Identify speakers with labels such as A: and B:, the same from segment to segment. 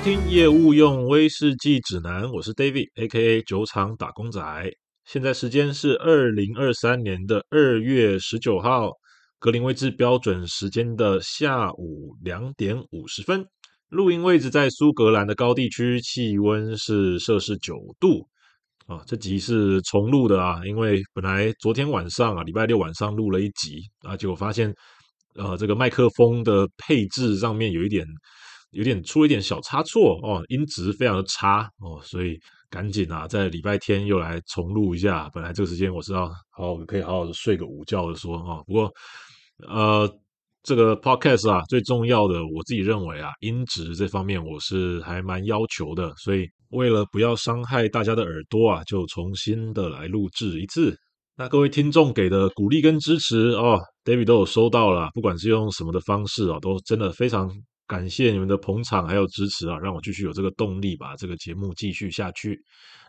A: 收听业务用威士忌指南，我是 David，A.K.A 酒厂打工仔。现在时间是二零二三年的二月十九号，格林威治标准时间的下午两点五十分。录音位置在苏格兰的高地区，气温是摄氏九度。啊，这集是重录的啊，因为本来昨天晚上啊，礼拜六晚上录了一集啊，结果发现，呃，这个麦克风的配置上面有一点。有点出了一点小差错哦，音质非常的差哦，所以赶紧啊，在礼拜天又来重录一下。本来这个时间我是要好可以好好的睡个午觉的说啊，不过呃，这个 podcast 啊，最重要的我自己认为啊，音质这方面我是还蛮要求的，所以为了不要伤害大家的耳朵啊，就重新的来录制一次。那各位听众给的鼓励跟支持哦，David 都有收到了，不管是用什么的方式啊，都真的非常。感谢你们的捧场还有支持啊，让我继续有这个动力把这个节目继续下去。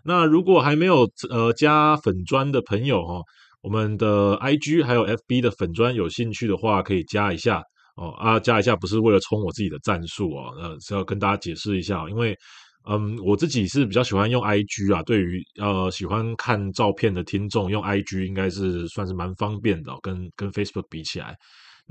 A: 那如果还没有呃加粉专的朋友哈，我们的 IG 还有 FB 的粉专有兴趣的话，可以加一下哦啊，加一下不是为了冲我自己的战数哦，呃是要跟大家解释一下，因为嗯我自己是比较喜欢用 IG 啊，对于呃喜欢看照片的听众用 IG 应该是算是蛮方便的，跟跟 Facebook 比起来。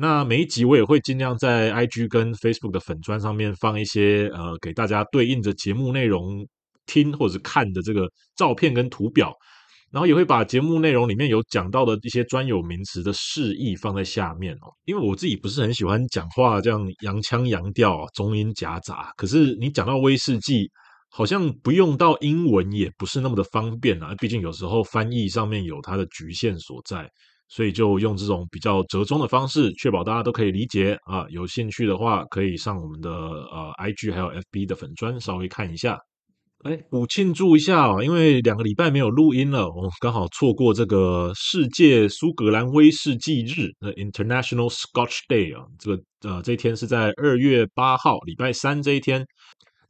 A: 那每一集我也会尽量在 IG 跟 Facebook 的粉砖上面放一些呃给大家对应着节目内容听或者看的这个照片跟图表，然后也会把节目内容里面有讲到的一些专有名词的释义放在下面哦。因为我自己不是很喜欢讲话这样洋腔洋调、中英夹杂，可是你讲到威士忌，好像不用到英文也不是那么的方便啊。毕竟有时候翻译上面有它的局限所在。所以就用这种比较折中的方式，确保大家都可以理解啊。有兴趣的话，可以上我们的呃 IG 还有 FB 的粉专稍微看一下。哎，补庆祝一下哦，因为两个礼拜没有录音了，我刚好错过这个世界苏格兰威士忌日呃 International Scotch Day 啊。这个呃，这一天是在二月八号，礼拜三这一天。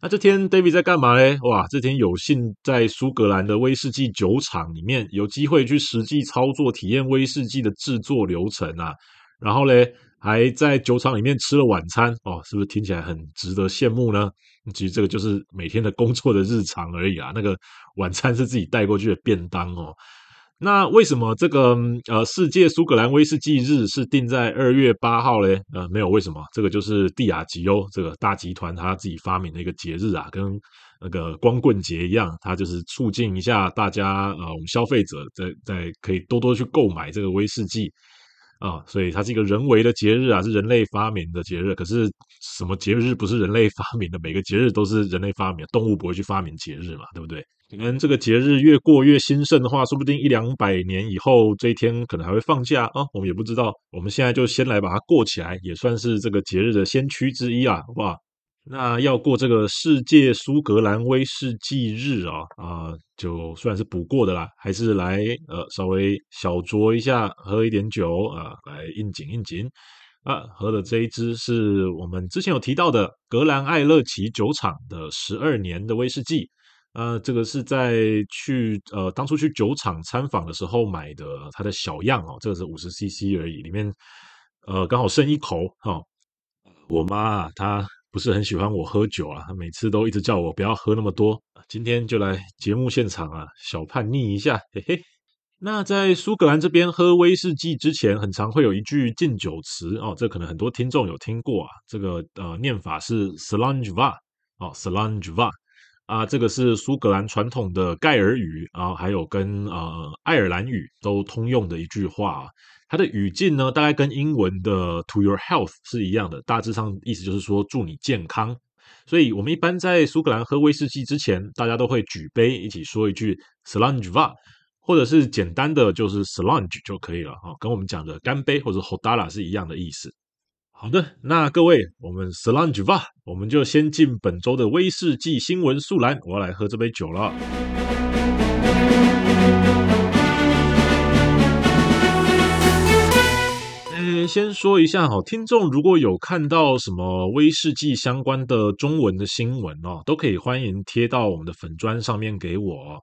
A: 那这天 David 在干嘛嘞？哇，这天有幸在苏格兰的威士忌酒厂里面有机会去实际操作体验威士忌的制作流程啊，然后嘞还在酒厂里面吃了晚餐哦，是不是听起来很值得羡慕呢？其实这个就是每天的工作的日常而已啊，那个晚餐是自己带过去的便当哦。那为什么这个呃世界苏格兰威士忌日是定在二月八号嘞？呃，没有为什么，这个就是帝亚吉欧这个大集团他自己发明的一个节日啊，跟那个光棍节一样，它就是促进一下大家呃我们消费者在在可以多多去购买这个威士忌啊，所以它是一个人为的节日啊，是人类发明的节日。可是什么节日不是人类发明的？每个节日都是人类发明，动物不会去发明节日嘛，对不对？可能这个节日越过越兴盛的话，说不定一两百年以后这一天可能还会放假啊，我们也不知道。我们现在就先来把它过起来，也算是这个节日的先驱之一啊，好不好？那要过这个世界苏格兰威士忌日啊啊，就算是补过的啦，还是来呃稍微小酌一下，喝一点酒啊，来应景应景啊。喝的这一支是我们之前有提到的格兰艾乐奇酒厂的十二年的威士忌。呃，这个是在去呃当初去酒厂参访的时候买的，它的小样哦，这个是五十 CC 而已，里面呃刚好剩一口哈、哦。我妈啊，她不是很喜欢我喝酒啊，她每次都一直叫我不要喝那么多。今天就来节目现场啊，小叛逆一下，嘿嘿。那在苏格兰这边喝威士忌之前，很常会有一句敬酒词哦，这可能很多听众有听过啊，这个呃念法是 Slàinte mhath 哦 Slàinte mhath 啊，这个是苏格兰传统的盖尔语啊，还有跟呃爱尔兰语都通用的一句话。它的语境呢，大概跟英文的 “to your health” 是一样的，大致上意思就是说祝你健康。所以我们一般在苏格兰喝威士忌之前，大家都会举杯一起说一句 “Slàinte mhath”，或者是简单的就是 “Slàinte” 就可以了啊，跟我们讲的干杯或者 “Hodala” 是一样的意思。好的，那各位，我们 Slàinte mhath，我们就先进本周的威士忌新闻速览。我要来喝这杯酒了。诶，先说一下哈，听众如果有看到什么威士忌相关的中文的新闻哦，都可以欢迎贴到我们的粉砖上面给我，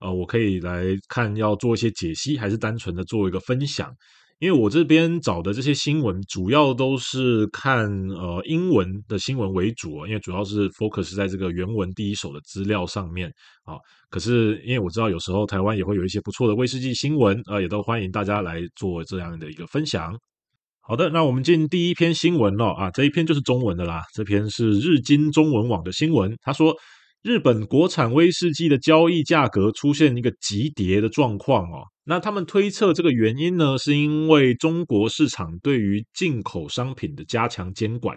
A: 呃，我可以来看要做一些解析，还是单纯的做一个分享。因为我这边找的这些新闻主要都是看呃英文的新闻为主，因为主要是 focus 在这个原文第一手的资料上面啊。可是因为我知道有时候台湾也会有一些不错的威士忌新闻啊，也都欢迎大家来做这样的一个分享。好的，那我们进第一篇新闻了啊，这一篇就是中文的啦，这篇是日经中文网的新闻，他说。日本国产威士忌的交易价格出现一个急跌的状况哦，那他们推测这个原因呢，是因为中国市场对于进口商品的加强监管，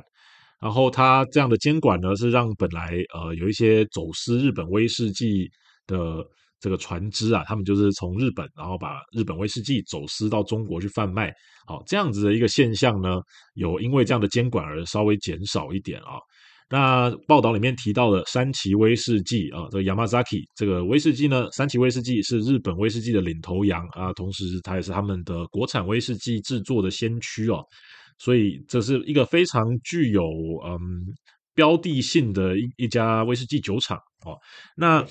A: 然后它这样的监管呢，是让本来呃有一些走私日本威士忌的这个船只啊，他们就是从日本然后把日本威士忌走私到中国去贩卖，好，这样子的一个现象呢，有因为这样的监管而稍微减少一点啊。那报道里面提到的山崎威士忌啊，这个 Yamazaki 这个威士忌呢，山崎威士忌是日本威士忌的领头羊啊，同时它也是他们的国产威士忌制作的先驱哦，所以这是一个非常具有嗯标的性的一一家威士忌酒厂哦。那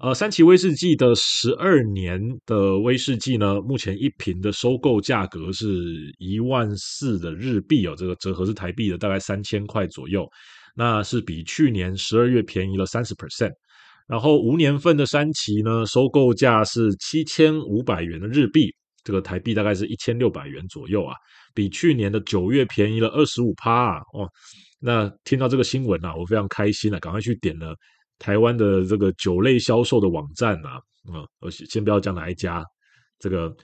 A: 呃，山崎威士忌的十二年的威士忌呢，目前一瓶的收购价格是一万四的日币哦，这个折合是台币的大概三千块左右。那是比去年十二月便宜了三十 percent，然后无年份的山崎呢，收购价是七千五百元的日币，这个台币大概是一千六百元左右啊，比去年的九月便宜了二十五趴啊！哦，那听到这个新闻啊，我非常开心啊，赶快去点了台湾的这个酒类销售的网站啊，嗯，我先不要讲哪一家，这个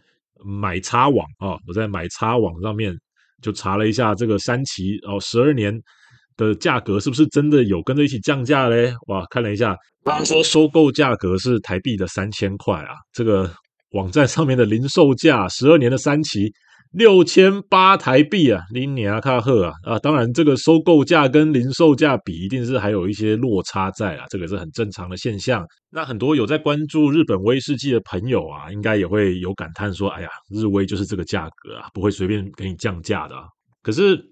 A: 买差网啊，我在买差网上面就查了一下这个山崎哦，十二年。的价格是不是真的有跟着一起降价嘞？哇，看了一下，刚刚说收购价格是台币的三千块啊，这个网站上面的零售价，十二年的山崎六千八台币啊，林尼阿卡赫啊啊，当然这个收购价跟零售价比，一定是还有一些落差在啊，这个是很正常的现象。那很多有在关注日本威士忌的朋友啊，应该也会有感叹说，哎呀，日威就是这个价格啊，不会随便给你降价的啊。可是。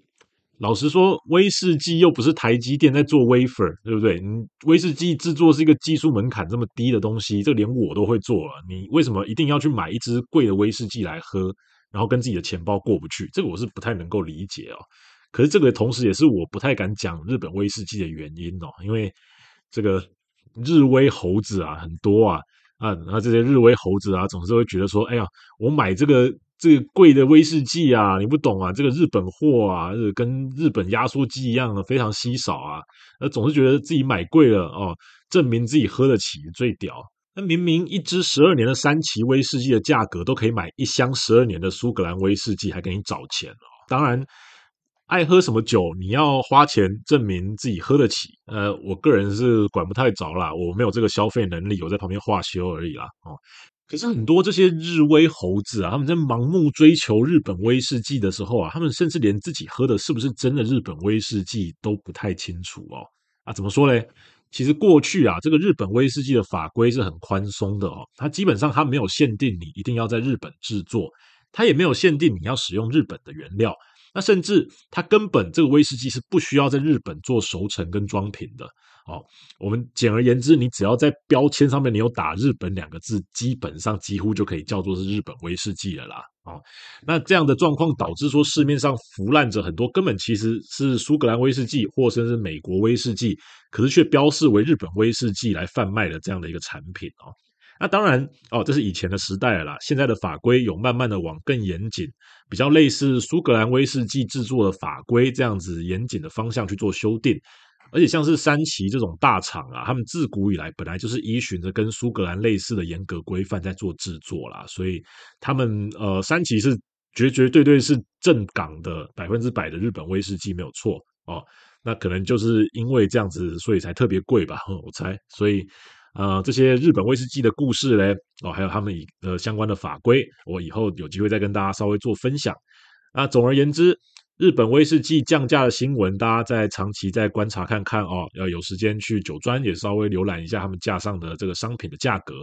A: 老实说，威士忌又不是台积电在做 wafer，对不对？你威士忌制作是一个技术门槛这么低的东西，这连我都会做了。你为什么一定要去买一支贵的威士忌来喝，然后跟自己的钱包过不去？这个我是不太能够理解哦。可是这个同时也是我不太敢讲日本威士忌的原因哦，因为这个日威猴子啊很多啊啊，然后这些日威猴子啊总是会觉得说，哎呀，我买这个。这个贵的威士忌啊，你不懂啊！这个日本货啊，跟日本压缩机一样的非常稀少啊，那总是觉得自己买贵了哦，证明自己喝得起最屌。那明明一支十二年的山崎威士忌的价格都可以买一箱十二年的苏格兰威士忌，还给你找钱哦。当然，爱喝什么酒，你要花钱证明自己喝得起。呃，我个人是管不太着啦，我没有这个消费能力，我在旁边画休而已啦。哦。可是很多这些日威猴子啊，他们在盲目追求日本威士忌的时候啊，他们甚至连自己喝的是不是真的日本威士忌都不太清楚哦。啊，怎么说嘞？其实过去啊，这个日本威士忌的法规是很宽松的哦，它基本上它没有限定你一定要在日本制作，它也没有限定你要使用日本的原料。那甚至它根本这个威士忌是不需要在日本做熟成跟装瓶的。哦，我们简而言之，你只要在标签上面你有打“日本”两个字，基本上几乎就可以叫做是日本威士忌了啦。哦，那这样的状况导致说市面上腐烂着很多根本其实是苏格兰威士忌或甚至美国威士忌，可是却标示为日本威士忌来贩卖的这样的一个产品哦。那当然哦，这是以前的时代了。现在的法规有慢慢的往更严谨，比较类似苏格兰威士忌制作的法规这样子严谨的方向去做修订。而且像是山崎这种大厂啊，他们自古以来本来就是依循着跟苏格兰类似的严格规范在做制作啦，所以他们呃山崎是绝绝对对是正港的百分之百的日本威士忌没有错哦。那可能就是因为这样子，所以才特别贵吧，我猜。所以呃这些日本威士忌的故事嘞，哦还有他们以呃相关的法规，我以后有机会再跟大家稍微做分享。那总而言之。日本威士忌降价的新闻，大家在长期在观察看看哦，要有时间去酒庄也稍微浏览一下他们架上的这个商品的价格，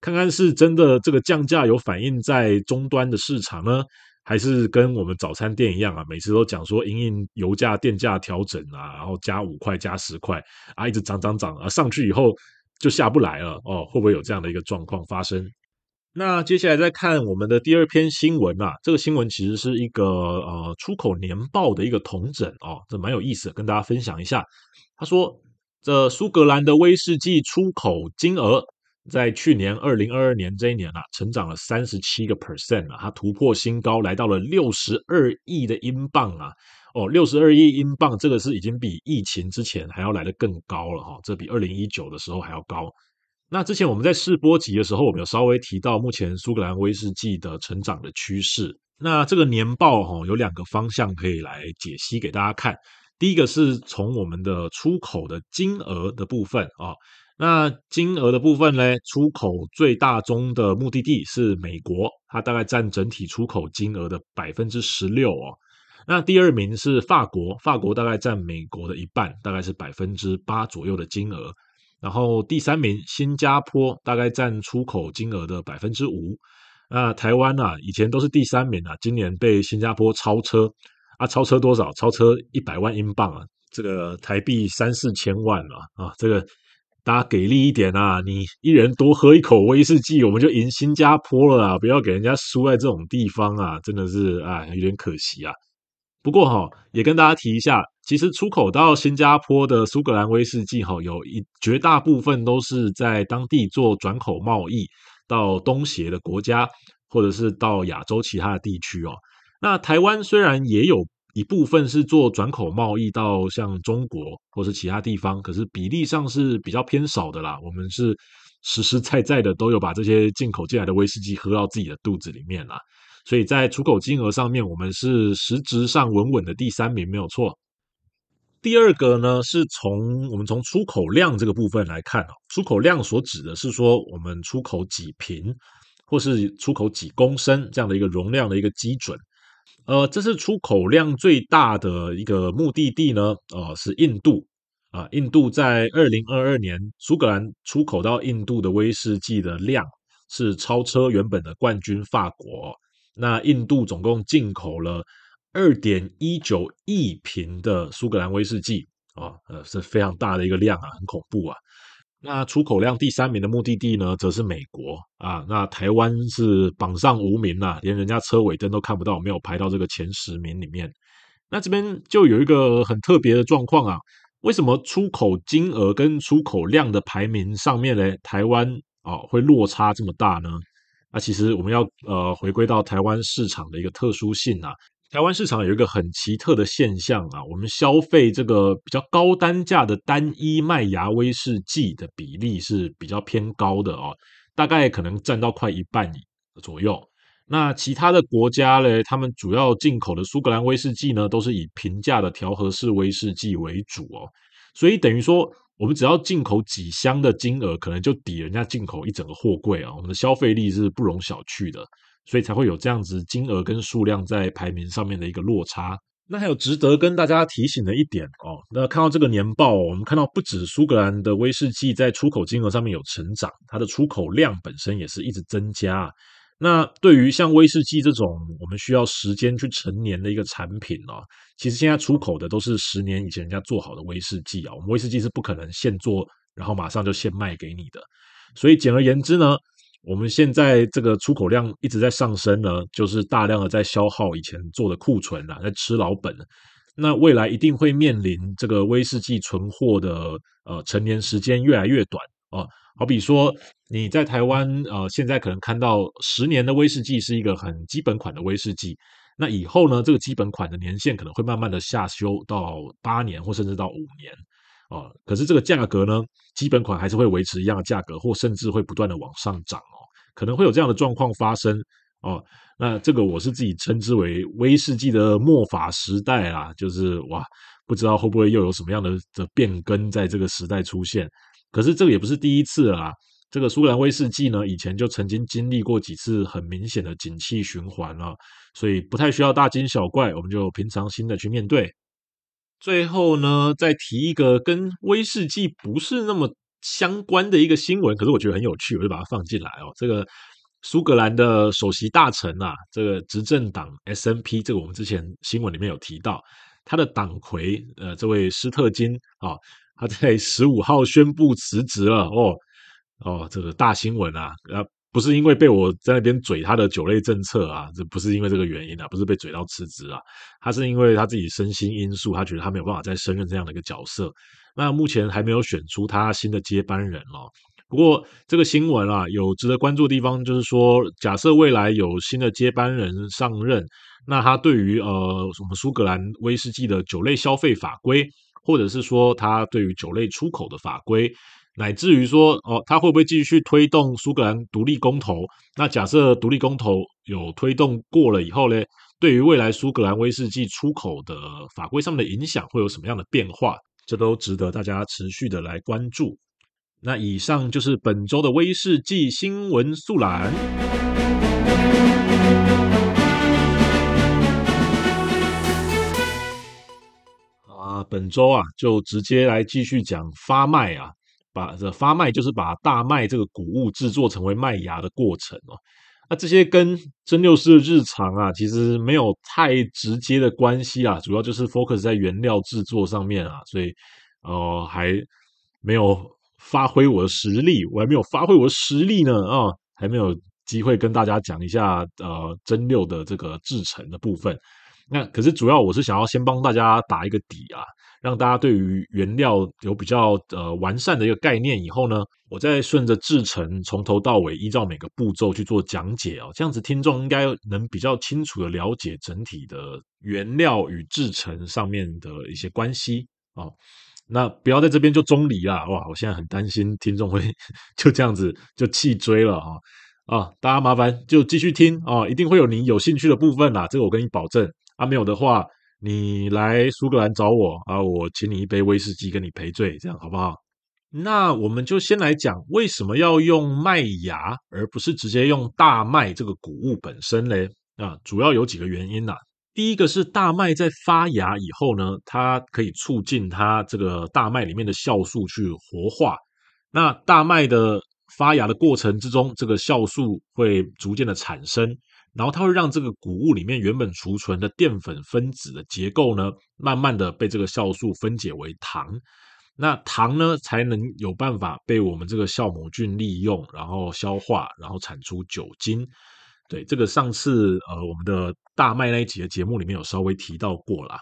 A: 看看是真的这个降价有反映在终端的市场呢，还是跟我们早餐店一样啊，每次都讲说因应油价电价调整啊，然后加五块加十块啊，一直涨涨涨啊，上去以后就下不来了哦，会不会有这样的一个状况发生？那接下来再看我们的第二篇新闻啊，这个新闻其实是一个呃出口年报的一个统整哦，这蛮有意思的，跟大家分享一下。他说，这苏格兰的威士忌出口金额在去年二零二二年这一年啊，成长了三十七个 percent 啊，它突破新高，来到了六十二亿的英镑啊。哦，六十二亿英镑，这个是已经比疫情之前还要来得更高了哈，这比二零一九的时候还要高。那之前我们在试播集的时候，我们有稍微提到目前苏格兰威士忌的成长的趋势。那这个年报哈有两个方向可以来解析给大家看。第一个是从我们的出口的金额的部分啊，那金额的部分呢，出口最大宗的目的地是美国，它大概占整体出口金额的百分之十六哦。那第二名是法国，法国大概占美国的一半，大概是百分之八左右的金额。然后第三名新加坡大概占出口金额的百分之五，那台湾啊以前都是第三名啊，今年被新加坡超车啊，超车多少？超车一百万英镑啊，这个台币三四千万了啊，这个大家给力一点啊，你一人多喝一口威士忌，我们就赢新加坡了啊，不要给人家输在这种地方啊，真的是啊有点可惜啊。不过哈，也跟大家提一下，其实出口到新加坡的苏格兰威士忌哈，有一绝大部分都是在当地做转口贸易到东协的国家，或者是到亚洲其他的地区哦。那台湾虽然也有一部分是做转口贸易到像中国或是其他地方，可是比例上是比较偏少的啦。我们是实实在在的都有把这些进口进来的威士忌喝到自己的肚子里面啦。所以在出口金额上面，我们是实质上稳稳的第三名，没有错。第二个呢，是从我们从出口量这个部分来看啊，出口量所指的是说我们出口几瓶，或是出口几公升这样的一个容量的一个基准。呃，这是出口量最大的一个目的地呢，呃，是印度啊。印度在二零二二年，苏格兰出口到印度的威士忌的量是超车原本的冠军法国。那印度总共进口了二点一九亿瓶的苏格兰威士忌啊，呃，是非常大的一个量啊，很恐怖啊。那出口量第三名的目的地呢，则是美国啊。那台湾是榜上无名啊，连人家车尾灯都看不到，没有排到这个前十名里面。那这边就有一个很特别的状况啊，为什么出口金额跟出口量的排名上面呢，台湾啊会落差这么大呢？那其实我们要呃回归到台湾市场的一个特殊性啊，台湾市场有一个很奇特的现象啊，我们消费这个比较高单价的单一麦芽威士忌的比例是比较偏高的哦，大概可能占到快一半左右。那其他的国家呢，他们主要进口的苏格兰威士忌呢，都是以平价的调和式威士忌为主哦，所以等于说。我们只要进口几箱的金额，可能就抵人家进口一整个货柜啊！我们的消费力是不容小觑的，所以才会有这样子金额跟数量在排名上面的一个落差。那还有值得跟大家提醒的一点哦，那看到这个年报，我们看到不止苏格兰的威士忌在出口金额上面有成长，它的出口量本身也是一直增加。那对于像威士忌这种我们需要时间去陈年的一个产品啊，其实现在出口的都是十年以前人家做好的威士忌啊。我们威士忌是不可能现做，然后马上就现卖给你的。所以简而言之呢，我们现在这个出口量一直在上升呢，就是大量的在消耗以前做的库存啊，在吃老本。那未来一定会面临这个威士忌存货的呃陈年时间越来越短啊。好比说，你在台湾，呃，现在可能看到十年的威士忌是一个很基本款的威士忌，那以后呢，这个基本款的年限可能会慢慢的下修到八年或甚至到五年，哦，可是这个价格呢，基本款还是会维持一样的价格，或甚至会不断的往上涨哦，可能会有这样的状况发生哦。那这个我是自己称之为威士忌的末法时代啊，就是哇，不知道会不会又有什么样的的变更在这个时代出现。可是这个也不是第一次了啊！这个苏格兰威士忌呢，以前就曾经经历过几次很明显的景气循环了，所以不太需要大惊小怪，我们就平常心的去面对。最后呢，再提一个跟威士忌不是那么相关的一个新闻，可是我觉得很有趣，我就把它放进来哦。这个苏格兰的首席大臣啊，这个执政党 SNP，这个我们之前新闻里面有提到，他的党魁呃，这位施特金啊。他在十五号宣布辞职了哦哦，这个大新闻啊！不是因为被我在那边嘴他的酒类政策啊，这不是因为这个原因啊，不是被嘴到辞职啊，他是因为他自己身心因素，他觉得他没有办法再胜任这样的一个角色。那目前还没有选出他新的接班人哦。不过这个新闻啊，有值得关注的地方，就是说，假设未来有新的接班人上任，那他对于呃我们苏格兰威士忌的酒类消费法规，或者是说它对于酒类出口的法规。乃至于说，哦，它会不会继续推动苏格兰独立公投？那假设独立公投有推动过了以后呢，对于未来苏格兰威士忌出口的法规上面的影响会有什么样的变化？这都值得大家持续的来关注。那以上就是本周的威士忌新闻速览。本周啊，就直接来继续讲发麦啊。把这发麦就是把大麦这个谷物制作成为麦芽的过程哦，那这些跟蒸馏师的日常啊，其实没有太直接的关系啊，主要就是 focus 在原料制作上面啊，所以呃还没有发挥我的实力，我还没有发挥我的实力呢啊，还没有机会跟大家讲一下呃蒸馏的这个制成的部分。那可是主要我是想要先帮大家打一个底啊。让大家对于原料有比较呃完善的一个概念以后呢，我再顺着制程从头到尾依照每个步骤去做讲解哦，这样子听众应该能比较清楚的了解整体的原料与制程上面的一些关系哦。那不要在这边就中离啦，哇！我现在很担心听众会 就这样子就弃追了啊啊！大家麻烦就继续听啊，一定会有你有兴趣的部分啦，这个我跟你保证啊，没有的话。你来苏格兰找我啊，我请你一杯威士忌跟你赔罪，这样好不好？那我们就先来讲为什么要用麦芽，而不是直接用大麦这个谷物本身嘞？啊，主要有几个原因呐。第一个是大麦在发芽以后呢，它可以促进它这个大麦里面的酵素去活化。那大麦的发芽的过程之中，这个酵素会逐渐的产生。然后它会让这个谷物里面原本储存的淀粉分子的结构呢，慢慢的被这个酵素分解为糖，那糖呢才能有办法被我们这个酵母菌利用，然后消化，然后产出酒精。对，这个上次呃我们的大麦那一集的节目里面有稍微提到过啦。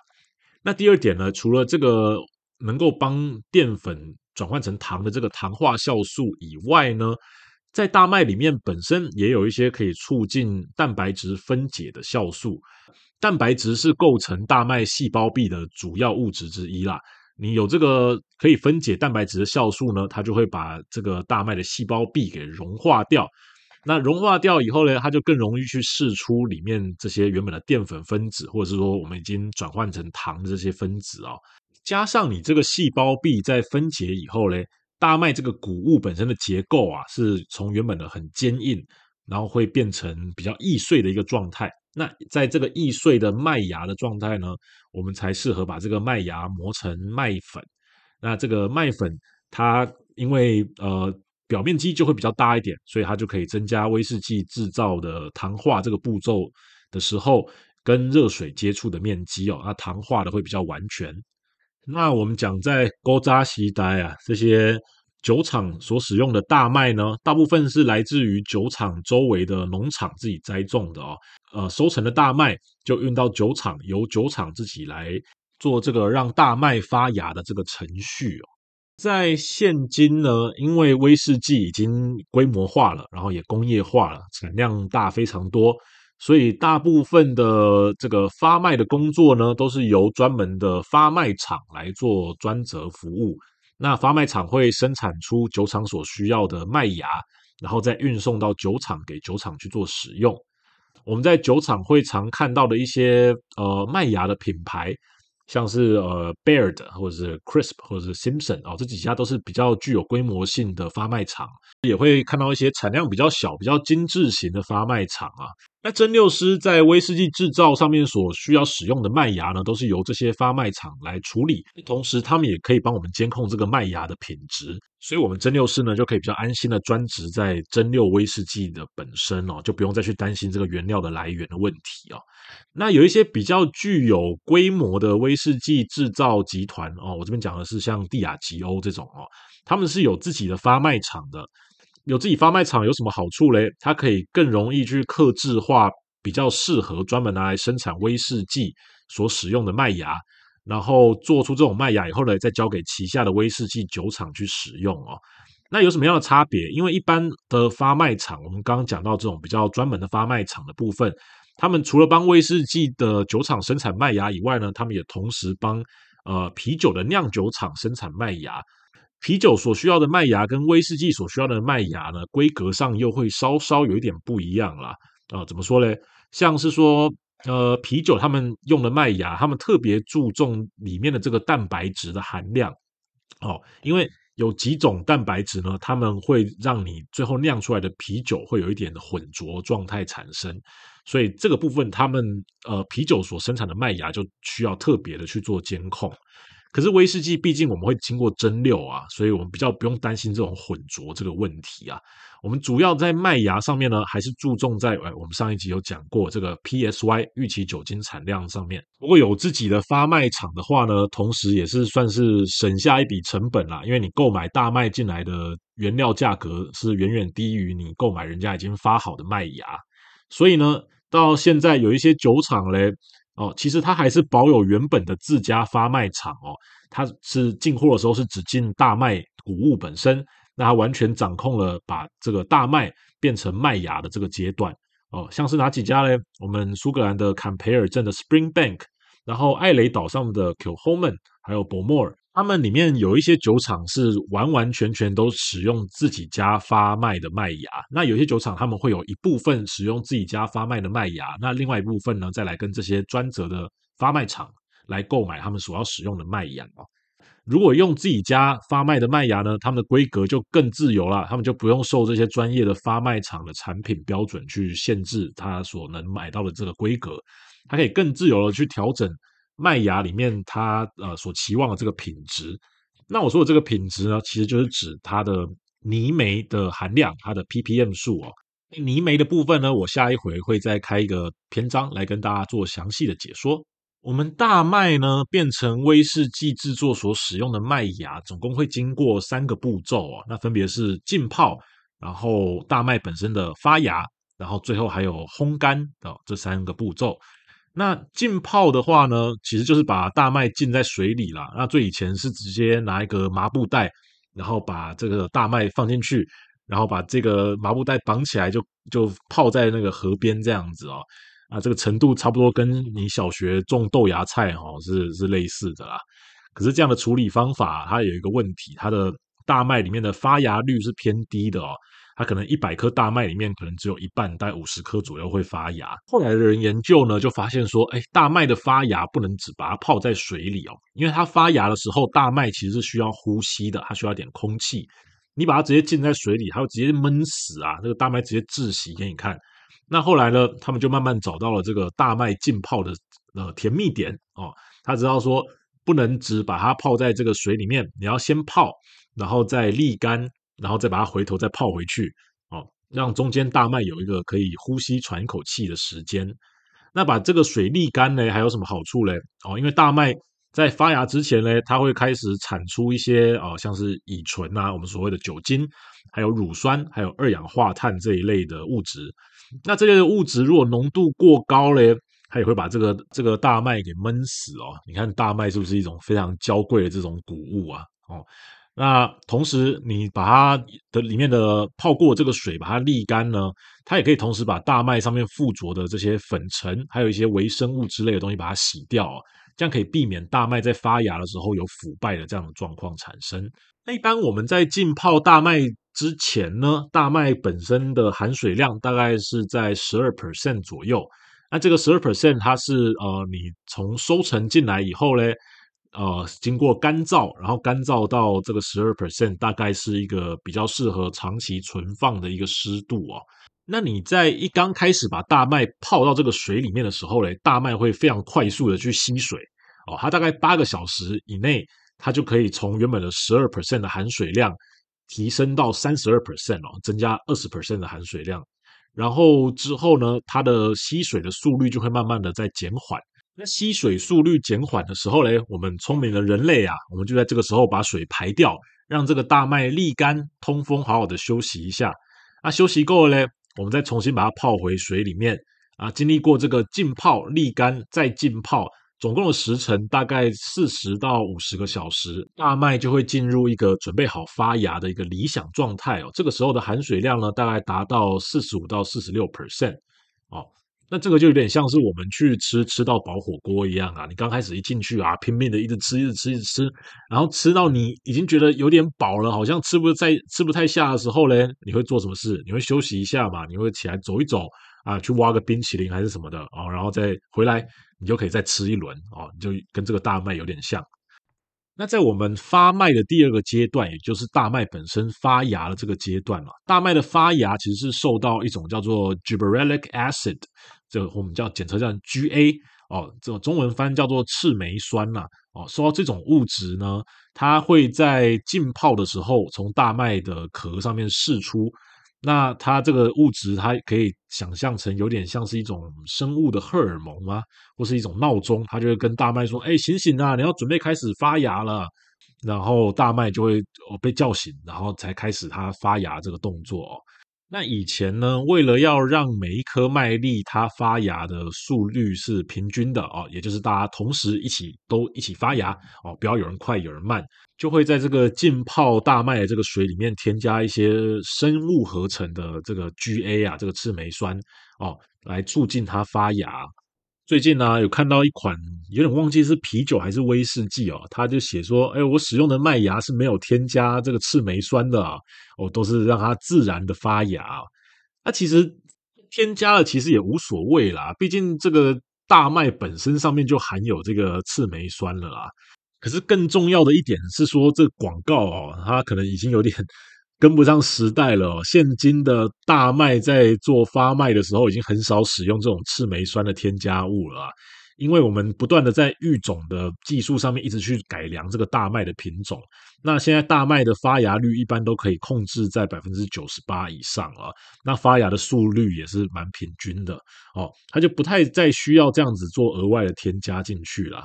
A: 那第二点呢，除了这个能够帮淀粉转换成糖的这个糖化酵素以外呢，在大麦里面本身也有一些可以促进蛋白质分解的酵素，蛋白质是构成大麦细胞壁的主要物质之一啦。你有这个可以分解蛋白质的酵素呢，它就会把这个大麦的细胞壁给融化掉。那融化掉以后呢，它就更容易去释出里面这些原本的淀粉分子，或者是说我们已经转换成糖的这些分子啊。加上你这个细胞壁在分解以后呢。大麦这个谷物本身的结构啊，是从原本的很坚硬，然后会变成比较易碎的一个状态。那在这个易碎的麦芽的状态呢，我们才适合把这个麦芽磨成麦粉。那这个麦粉它因为呃表面积就会比较大一点，所以它就可以增加威士忌制造的糖化这个步骤的时候跟热水接触的面积哦，那糖化的会比较完全。那我们讲在古早时代啊，这些酒厂所使用的大麦呢，大部分是来自于酒厂周围的农场自己栽种的哦。呃，收成的大麦就运到酒厂，由酒厂自己来做这个让大麦发芽的这个程序哦。在现今呢，因为威士忌已经规模化了，然后也工业化了，产量大非常多。所以大部分的这个发麦的工作呢，都是由专门的发麦厂来做专责服务。那发麦厂会生产出酒厂所需要的麦芽，然后再运送到酒厂给酒厂去做使用。我们在酒厂会常看到的一些呃麦芽的品牌。像是呃 Baird 或者是 Crisp 或者是 Simpson 哦，这几家都是比较具有规模性的发麦厂，也会看到一些产量比较小、比较精致型的发麦厂啊。那蒸馏师在威士忌制造上面所需要使用的麦芽呢，都是由这些发麦厂来处理，同时他们也可以帮我们监控这个麦芽的品质，所以我们蒸馏师呢就可以比较安心的专职在蒸馏威士忌的本身哦，就不用再去担心这个原料的来源的问题哦。那有一些比较具有规模的威士忌制造集团哦，我这边讲的是像帝亚吉欧这种哦，他们是有自己的发麦厂的。有自己发卖场有什么好处嘞？它可以更容易去克制化比较适合专门拿来生产威士忌所使用的麦芽，然后做出这种麦芽以后呢，再交给旗下的威士忌酒厂去使用哦。那有什么样的差别？因为一般的发卖场，我们刚刚讲到这种比较专门的发卖场的部分，他们除了帮威士忌的酒厂生产麦芽以外呢，他们也同时帮呃啤酒的酿酒厂生产麦芽。啤酒所需要的麦芽跟威士忌所需要的麦芽呢，规格上又会稍稍有一点不一样啦。啊、怎么说嘞？像是说，呃，啤酒他们用的麦芽，他们特别注重里面的这个蛋白质的含量。哦，因为有几种蛋白质呢，他们会让你最后酿出来的啤酒会有一点的混浊状态产生，所以这个部分他们呃啤酒所生产的麦芽就需要特别的去做监控。可是威士忌毕竟我们会经过蒸馏啊，所以我们比较不用担心这种混浊这个问题啊。我们主要在麦芽上面呢，还是注重在哎，我们上一集有讲过这个 PSY 预期酒精产量上面。如果有自己的发卖厂的话呢，同时也是算是省下一笔成本啦，因为你购买大麦进来的原料价格是远远低于你购买人家已经发好的麦芽，所以呢，到现在有一些酒厂嘞。哦，其实它还是保有原本的自家发卖场哦，它是进货的时候是只进大麦谷物本身，那它完全掌控了把这个大麦变成麦芽的这个阶段哦，像是哪几家呢？我们苏格兰的坎培尔镇的 Springbank，然后艾雷岛上的 k i l h o m a n 还有 Bowmore。他们里面有一些酒厂是完完全全都使用自己家发卖的麦芽，那有些酒厂他们会有一部分使用自己家发卖的麦芽，那另外一部分呢，再来跟这些专责的发卖厂来购买他们所要使用的麦芽。如果用自己家发卖的麦芽呢，他们的规格就更自由了，他们就不用受这些专业的发卖厂的产品标准去限制他所能买到的这个规格，他可以更自由的去调整。麦芽里面它呃所期望的这个品质，那我说的这个品质呢，其实就是指它的泥煤的含量，它的 ppm 数哦。泥煤的部分呢，我下一回会再开一个篇章来跟大家做详细的解说。我们大麦呢变成威士忌制作所使用的麦芽，总共会经过三个步骤哦，那分别是浸泡，然后大麦本身的发芽，然后最后还有烘干的这三个步骤。那浸泡的话呢，其实就是把大麦浸在水里啦。那最以前是直接拿一个麻布袋，然后把这个大麦放进去，然后把这个麻布袋绑起来就，就泡在那个河边这样子哦。啊，这个程度差不多跟你小学种豆芽菜、哦、是是类似的啦。可是这样的处理方法，它有一个问题，它的大麦里面的发芽率是偏低的哦。它可能一百颗大麦里面，可能只有一半，大概五十颗左右会发芽。后来的人研究呢，就发现说，哎，大麦的发芽不能只把它泡在水里哦，因为它发芽的时候，大麦其实是需要呼吸的，它需要点空气。你把它直接浸在水里，它会直接闷死啊！那个大麦直接窒息给你看。那后来呢，他们就慢慢找到了这个大麦浸泡的呃甜蜜点哦。他知道说，不能只把它泡在这个水里面，你要先泡，然后再沥干。然后再把它回头再泡回去，哦，让中间大麦有一个可以呼吸喘口气的时间。那把这个水沥干呢，还有什么好处呢？哦，因为大麦在发芽之前呢，它会开始产出一些哦，像是乙醇啊，我们所谓的酒精，还有乳酸，还有二氧化碳这一类的物质。那这类的物质如果浓度过高嘞，它也会把这个这个大麦给闷死哦。你看大麦是不是一种非常娇贵的这种谷物啊？哦。那同时，你把它的里面的泡过这个水，把它沥干呢，它也可以同时把大麦上面附着的这些粉尘，还有一些微生物之类的东西，把它洗掉，这样可以避免大麦在发芽的时候有腐败的这样的状况产生。那一般我们在浸泡大麦之前呢，大麦本身的含水量大概是在十二 percent 左右。那这个十二 percent 它是呃，你从收成进来以后嘞。呃，经过干燥，然后干燥到这个十二 percent，大概是一个比较适合长期存放的一个湿度哦。那你在一刚开始把大麦泡到这个水里面的时候嘞，大麦会非常快速的去吸水哦，它大概八个小时以内，它就可以从原本的十二 percent 的含水量提升到三十二 percent 哦，增加二十 percent 的含水量。然后之后呢，它的吸水的速率就会慢慢的在减缓。那吸水速率减缓的时候嘞，我们聪明的人类啊，我们就在这个时候把水排掉，让这个大麦沥干、通风，好好的休息一下。那休息够了嘞，我们再重新把它泡回水里面啊，经历过这个浸泡、沥干再浸泡。总共的时程大概四十到五十个小时，大麦就会进入一个准备好发芽的一个理想状态哦。这个时候的含水量呢，大概达到四十五到四十六 percent 哦。那这个就有点像是我们去吃吃到饱火锅一样啊。你刚开始一进去啊，拼命的一直吃，一直吃，一直吃，然后吃到你已经觉得有点饱了，好像吃不再吃不太下的时候嘞，你会做什么事？你会休息一下嘛？你会起来走一走啊，去挖个冰淇淋还是什么的哦，然后再回来。你就可以再吃一轮哦，你就跟这个大麦有点像。那在我们发麦的第二个阶段，也就是大麦本身发芽的这个阶段了。大麦的发芽其实是受到一种叫做 gibberellic acid，这个我们叫简称叫 GA 哦，这种中文翻叫做赤霉酸呐哦，受到这种物质呢，它会在浸泡的时候从大麦的壳上面释出。那它这个物质，它可以想象成有点像是一种生物的荷尔蒙啊，或是一种闹钟，它就会跟大麦说：“哎，醒醒啊，你要准备开始发芽了。”然后大麦就会被叫醒，然后才开始它发芽这个动作哦。那以前呢，为了要让每一颗麦粒它发芽的速率是平均的哦，也就是大家同时一起都一起发芽哦，不要有人快有人慢，就会在这个浸泡大麦的这个水里面添加一些生物合成的这个 GA 啊，这个赤霉酸哦，来促进它发芽。最近呢、有看到一款有点忘记是啤酒还是威士忌哦，他就写说，哎，我使用的麦芽是没有添加这个赤霉酸的，哦，都是让它自然的发芽。那、其实添加了其实也无所谓啦，毕竟这个大麦本身上面就含有这个赤霉酸了啦。可是更重要的一点是说，这广告哦，它可能已经有点。跟不上时代了哦，现今的大麦在做发麦的时候，已经很少使用这种赤霉酸的添加物了，因为我们不断的在育种的技术上面一直去改良这个大麦的品种。那现在大麦的发芽率一般都可以控制在百分之九十八以上啊，那发芽的速率也是蛮平均的哦，它就不太再需要这样子做额外的添加进去了。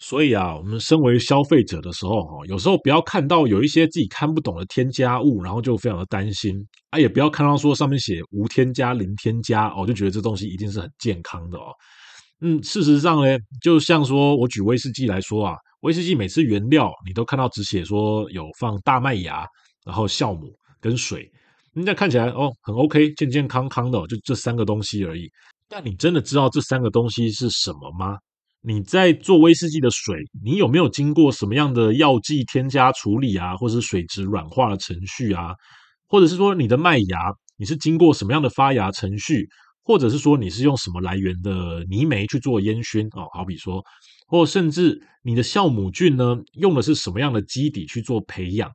A: 所以啊，我们身为消费者的时候，哈，有时候不要看到有一些自己看不懂的添加物，然后就非常的担心啊，也不要看到说上面写无添加、零添加哦，就觉得这东西一定是很健康的哦。嗯，事实上呢，就像说我举威士忌来说啊，威士忌每次原料你都看到只写说有放大麦芽，然后酵母跟水，人家看起来哦很 OK，健健康康的，就这三个东西而已。但你真的知道这三个东西是什么吗？你在做威士忌的水，你有没有经过什么样的药剂添加处理啊，或是水质软化的程序啊？或者是说你的麦芽，你是经过什么样的发芽程序？或者是说你是用什么来源的泥煤去做烟熏哦？好比说，或甚至你的酵母菌呢，用的是什么样的基底去做培养？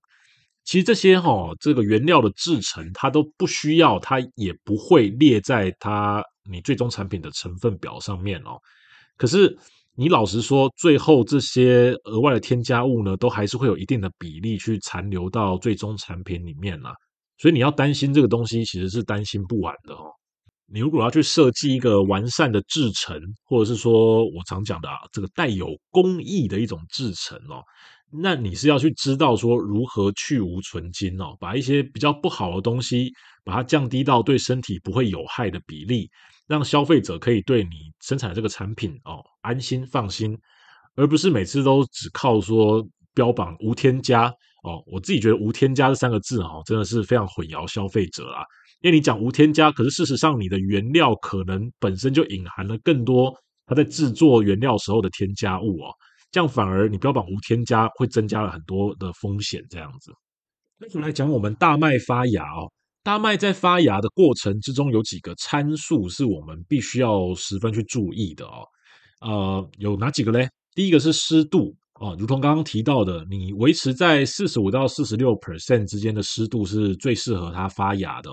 A: 其实这些哈、哦，这个原料的制成它都不需要，它也不会列在它你最终产品的成分表上面哦。可是，你老实说，最后这些额外的添加物呢，都还是会有一定的比例去残留到最终产品里面啦。所以你要担心这个东西，其实是担心不完的哦。你如果要去设计一个完善的制程，或者是说我常讲的啊，这个带有工艺的一种制程哦，那你是要去知道说如何去芜存金哦，把一些比较不好的东西，把它降低到对身体不会有害的比例。让消费者可以对你生产的这个产品哦安心放心，而不是每次都只靠说标榜无添加哦。我自己觉得“无添加”这三个字哦，真的是非常混淆消费者啦。因为你讲无添加，可是事实上你的原料可能本身就隐含了更多它在制作原料时候的添加物哦，这样反而你标榜无添加，会增加了很多的风险。这样子，那就来讲我们大麦发芽哦。大麦在发芽的过程之中，有几个参数是我们必须要十分去注意的哦。呃，有哪几个嘞？第一个是湿度哦，如同刚刚提到的，你维持在四十五到四十六 percent 之间的湿度是最适合它发芽的。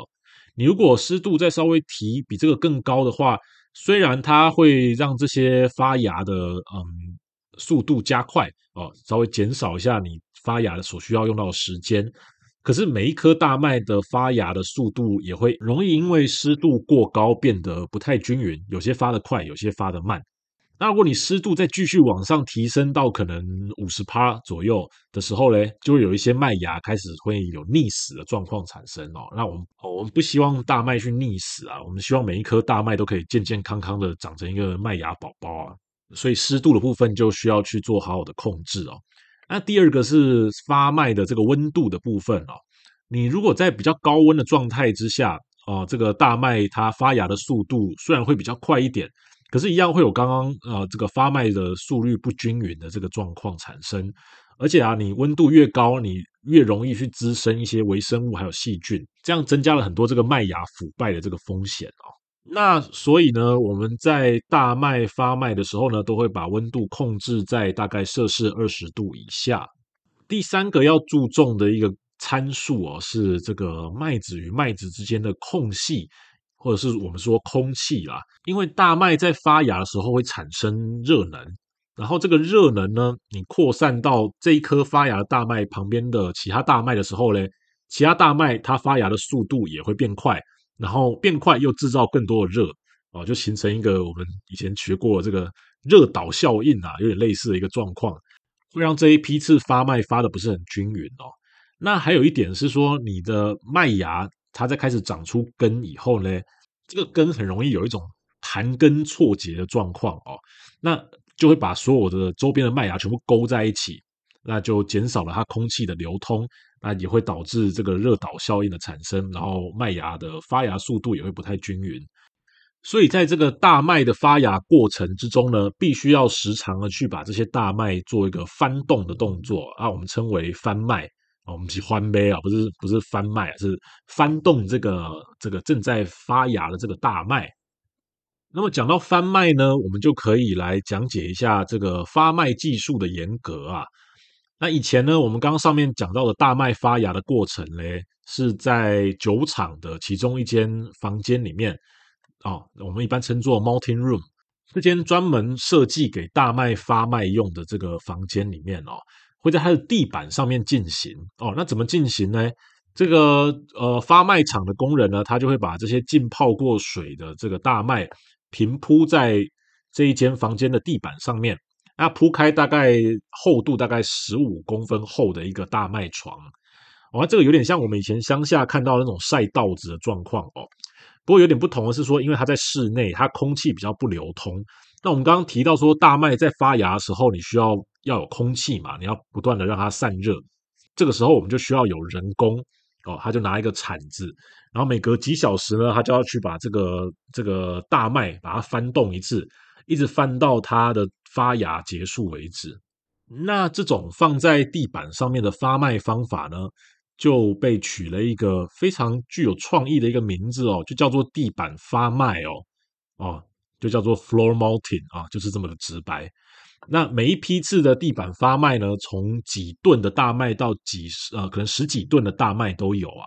A: 你如果湿度再稍微提比这个更高的话，虽然它会让这些发芽的嗯速度加快哦，稍微减少一下你发芽的所需要用到的时间。可是每一颗大麦的发芽的速度也会容易因为湿度过高变得不太均匀，有些发得快，有些发得慢。那如果你湿度再继续往上提升到可能五十趴左右的时候呢，就会有一些麦芽开始会有溺死的状况产生哦。那我们我们不希望大麦去溺死啊，我们希望每一颗大麦都可以健健康康的长成一个麦芽宝宝啊。所以湿度的部分就需要去做好好的控制哦。那第二个是发麦的这个温度的部分哦。你如果在比较高温的状态之下哦，这个大麦它发芽的速度虽然会比较快一点。可是，一样会有刚刚呃这个发麦的速率不均匀的这个状况产生，而且啊，你温度越高，你越容易去滋生一些微生物还有细菌，这样增加了很多这个麦芽腐败的这个风险哦。那所以呢，我们在大麦发麦的时候呢，都会把温度控制在大概摄氏二十度以下。第三个要注重的一个参数哦，是这个麦子与麦子之间的空隙。或者是我们说空气啦，因为大麦在发芽的时候会产生热能，然后这个热能呢，你扩散到这一颗发芽的大麦旁边的其他大麦的时候呢，其他大麦它发芽的速度也会变快，然后变快又制造更多的热哦，就形成一个我们以前学过这个热岛效应啊，有点类似的一个状况，会让这一批次发麦发的不是很均匀哦。那还有一点是说，你的麦芽。它在开始长出根以后呢，这个根很容易有一种盘根错节的状况哦，那就会把所有的周边的麦芽全部勾在一起，那就减少了它空气的流通，那也会导致这个热岛效应的产生，然后麦芽的发芽速度也会不太均匀。所以在这个大麦的发芽过程之中呢，必须要时常的去把这些大麦做一个翻动的动作啊，我们称为翻麦。我们是翻杯啊，不是不是翻麦，是翻动这个这个正在发芽的这个大麦。那么讲到翻麦呢，我们就可以来讲解一下这个发麦技术的严格啊。那以前呢，我们刚刚上面讲到的大麦发芽的过程呢，是在酒厂的其中一间房间里面哦，我们一般称作 malting room，这间专门设计给大麦发麦用的这个房间里面哦。会在它的地板上面进行哦，那怎么进行呢？这个呃发麦场的工人呢，他就会把这些浸泡过水的这个大麦平铺在这一间房间的地板上面，那铺开大概厚度大概十五公分厚的一个大麦床，哦，这个有点像我们以前乡下看到那种晒稻子的状况哦。不过有点不同的是说，因为它在室内，它空气比较不流通。那我们刚刚提到说，大麦在发芽的时候，你需要要有空气嘛，你要不断的让它散热。这个时候我们就需要有人工哦，他就拿一个铲子，然后每隔几小时呢，他就要去把这个这个大麦把它翻动一次，一直翻到它的发芽结束为止。那这种放在地板上面的发麦方法呢，就被取了一个非常具有创意的一个名字哦，就叫做地板发麦哦哦。就叫做 floor mounting 啊，就是这么的直白。那每一批次的地板发麦呢，从几吨的大麦到几十呃，可能十几吨的大麦都有啊。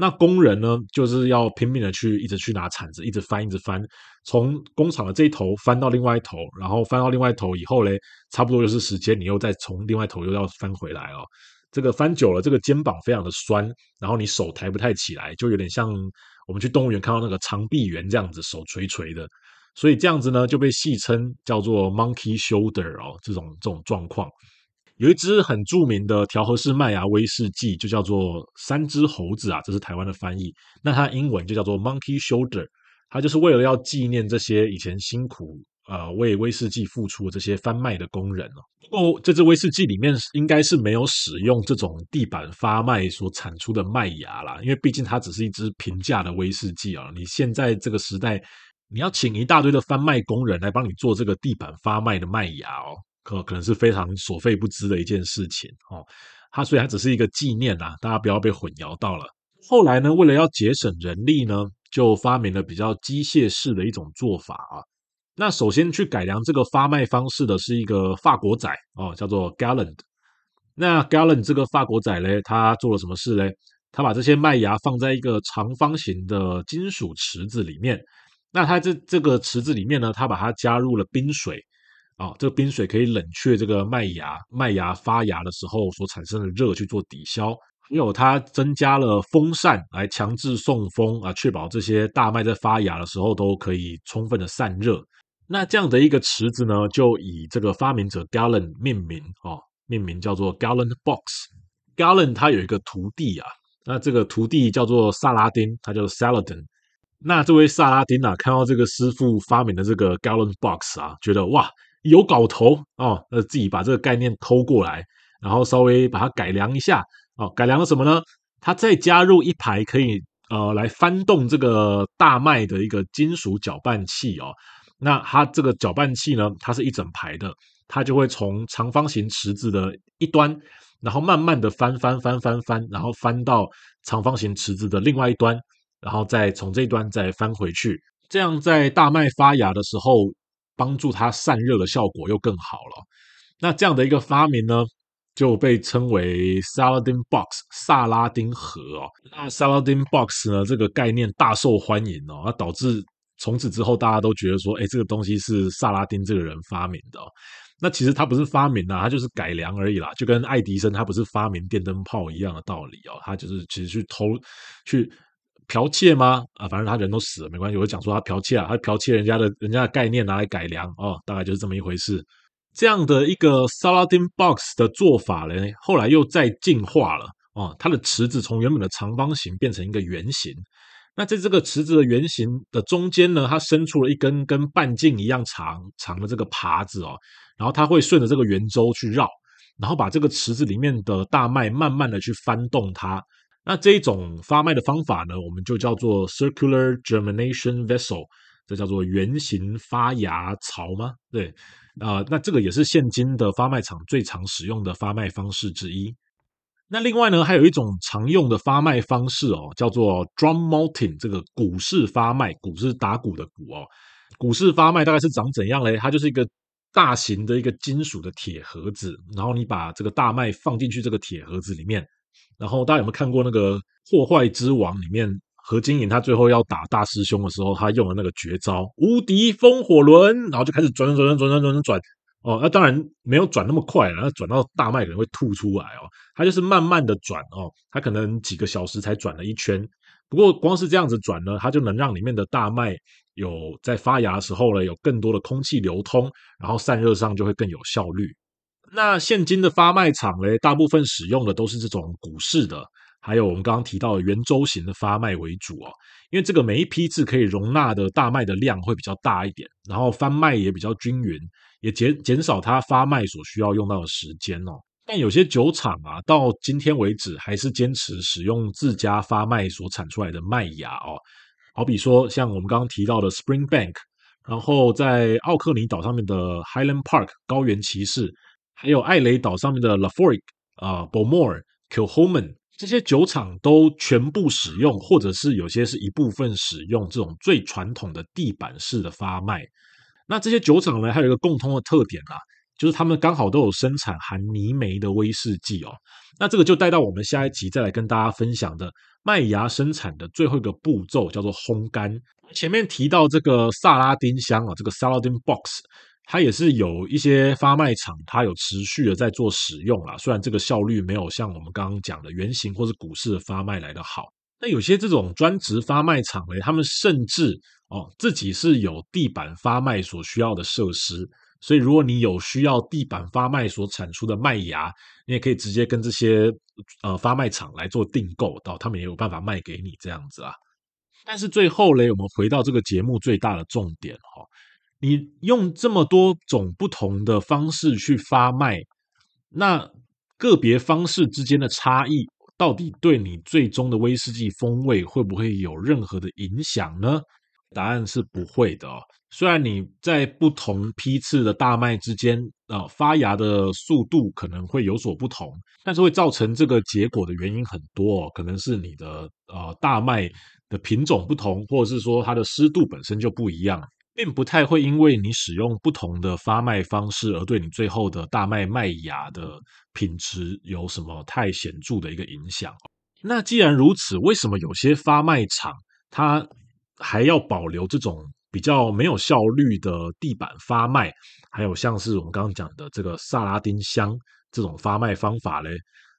A: 那工人呢，就是要拼命的去一直去拿铲子，一直翻，一直翻，从工厂的这一头翻到另外一头，然后翻到另外一头以后嘞，差不多就是时间，你又再从另外一头又要翻回来哦。这个翻久了，这个肩膀非常的酸，然后你手抬不太起来，就有点像我们去动物园看到那个长臂猿这样子，手垂垂的。所以这样子呢，就被戏称叫做 monkey shoulder 哦，这种这种状况。有一支很著名的调和式麦芽威士忌，就叫做三只猴子啊，这是台湾的翻译。那它英文就叫做 monkey shoulder，它就是为了要纪念这些以前辛苦呃为威士忌付出的这些翻麦的工人哦。不过这支威士忌里面应该是没有使用这种地板发麦所产出的麦芽啦，因为毕竟它只是一支平价的威士忌啊。你现在这个时代。你要请一大堆的翻卖工人来帮你做这个地板发卖的麦芽哦，可可能是非常所费不貲的一件事情哦。它虽然只是一个纪念呐，大家不要被混淆到了。后来呢，为了要节省人力呢，就发明了比较机械式的一种做法啊。那首先去改良这个发卖方式的是一个法国仔哦，叫做 Galland。那 Galland 这个法国仔嘞，他做了什么事嘞？他把这些麦芽放在一个长方形的金属池子里面。那它这这个池子里面呢，它把它加入了冰水，啊、这个冰水可以冷却这个麦芽，麦芽发芽的时候所产生的热去做抵消，还有它增加了风扇来强制送风啊，确保这些大麦在发芽的时候都可以充分的散热。那这样的一个池子呢，就以这个发明者 Gallen 命名哦，命名叫做 Gallen Box。Gallen 他有一个徒弟啊，那这个徒弟叫做萨拉丁，他叫 Saladin。那这位萨拉丁啊，看到这个师傅发明的这个 Galen Box 啊，觉得哇有搞头哦，那自己把这个概念偷过来，然后稍微把它改良一下哦，改良了什么呢？他再加入一排可以呃来翻动这个大麦的一个金属搅拌器哦。那它这个搅拌器呢，它是一整排的，它就会从长方形池子的一端，然后慢慢的翻翻翻翻翻，然后翻到长方形池子的另外一端，然后再从这端再翻回去，这样在大麦发芽的时候，帮助它散热的效果又更好了。那这样的一个发明呢，就被称为 Saladin Box 萨拉丁盒哦。那 Saladin Box 呢，这个概念大受欢迎哦，那导致。从此之后，大家都觉得说，哎，这个东西是萨拉丁这个人发明的哦。那其实他不是发明啊，他就是改良而已啦，就跟爱迪生他不是发明电灯泡一样的道理哦。他就是其实去偷去剽窃吗？啊，反正他人都死了，没关系。我会讲说他剽窃啊，他剽窃人家的人家的概念拿来改良哦，大概就是这么一回事。这样的一个 Saladin Box 的做法呢，后来又再进化了哦。它的池子从原本的长方形变成一个圆形。那在这个池子的圆形的中间呢，它伸出了一根跟半径一样长长的这个耙子哦，然后它会顺着这个圆周去绕，然后把这个池子里面的大麦慢慢的去翻动它。那这一种发麦的方法呢，我们就叫做 circular germination vessel，这叫做圆形发芽槽吗？对，啊、那这个也是现今的发麦场最常使用的发麦方式之一。那另外呢，还有一种常用的发麦方式哦，叫做 drum malting，这个鼓式发麦，鼓是打鼓的鼓哦。鼓式发麦大概是长怎样嘞？它就是一个大型的一个金属的铁盒子，然后你把这个大麦放进去这个铁盒子里面，然后大家有没有看过那个《破坏之王》里面何金银他最后要打大师兄的时候，他用的那个绝招无敌风火轮，然后就开始转转转转转转转转。哦，那当然没有转那么快，然后转到大麦可能会吐出来哦。它就是慢慢的转哦，它可能几个小时才转了一圈。不过光是这样子转呢，它就能让里面的大麦有在发芽的时候呢，有更多的空气流通，然后散热上就会更有效率。那现今的发麦场呢，大部分使用的都是这种鼓式的，还有我们刚刚提到的圆周型的发麦为主哦。因为这个每一批次可以容纳的大麦的量会比较大一点，然后翻麦也比较均匀。也减减少它发麦所需要用到的时间哦。但有些酒厂啊，到今天为止还是坚持使用自家发麦所产出来的麦芽哦。好比说，像我们刚刚提到的 Springbank，然后在奥克尼岛上面的 Highland Park 高原骑士，还有艾雷岛上面的 Laphroaig 啊、b o m o r e、k i l h o m a n 这些酒厂都全部使用，或者是有些是一部分使用这种最传统的地板式的发麦。那这些酒厂呢，还有一个共通的特点啊，就是他们刚好都有生产含泥煤的威士忌哦。那这个就带到我们下一集再来跟大家分享的麦芽生产的最后一个步骤，叫做烘干。前面提到这个萨拉丁箱啊，这个 Saladin Box，它也是有一些发卖厂，它有持续的在做使用啦。虽然这个效率没有像我们刚刚讲的圆形或是股市的发卖来得好，那有些这种专职发卖厂呢，他们甚至哦，自己是有地板发卖所需要的设施，所以如果你有需要地板发卖所产出的麦芽，你也可以直接跟这些呃发卖厂来做订购，到他们也有办法卖给你这样子啊。但是最后嘞，我们回到这个节目最大的重点哈，你用这么多种不同的方式去发麦，那个别方式之间的差异，到底对你最终的威士忌风味会不会有任何的影响呢？答案是不会的哦。虽然你在不同批次的大麦之间，啊，发芽的速度可能会有所不同，但是会造成这个结果的原因很多哦。可能是你的呃大麦的品种不同，或者是说它的湿度本身就不一样，并不太会因为你使用不同的发卖方式而对你最后的大麦麦芽的品质有什么太显著的一个影响。那既然如此，为什么有些发卖厂它还要保留这种比较没有效率的地板发卖，还有像是我们刚刚讲的这个萨拉丁香这种发卖方法嘞，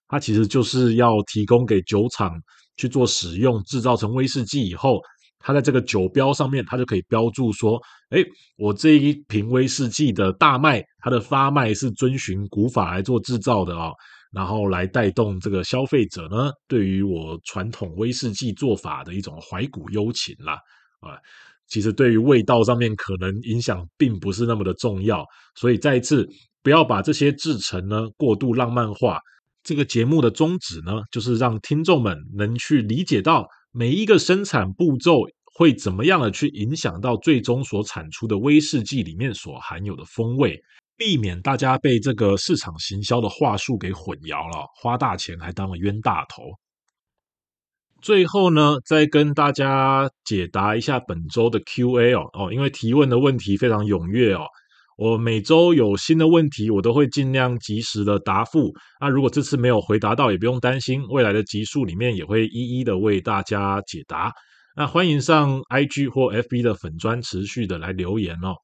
A: 它其实就是要提供给酒厂去做使用，制造成威士忌以后，它在这个酒标上面，它就可以标注说，哎，我这一瓶威士忌的大麦，它的发麦是遵循古法来做制造的哦，然后来带动这个消费者呢，对于我传统威士忌做法的一种怀古幽情啦，啊，其实对于味道上面可能影响并不是那么的重要，所以再一次不要把这些制成呢过度浪漫化。这个节目的宗旨呢，就是让听众们能去理解到每一个生产步骤会怎么样的去影响到最终所产出的威士忌里面所含有的风味，避免大家被这个市场行销的话术给混淆了，花大钱还当了冤大头。最后呢，再跟大家解答一下本周的 Q&A 哦哦，因为提问的问题非常踊跃哦。我每周有新的问题，我都会尽量及时的答复。那如果这次没有回答到，也不用担心，未来的集数里面也会一一的为大家解答。那欢迎上 IG 或 FB 的粉专持续的来留言哦。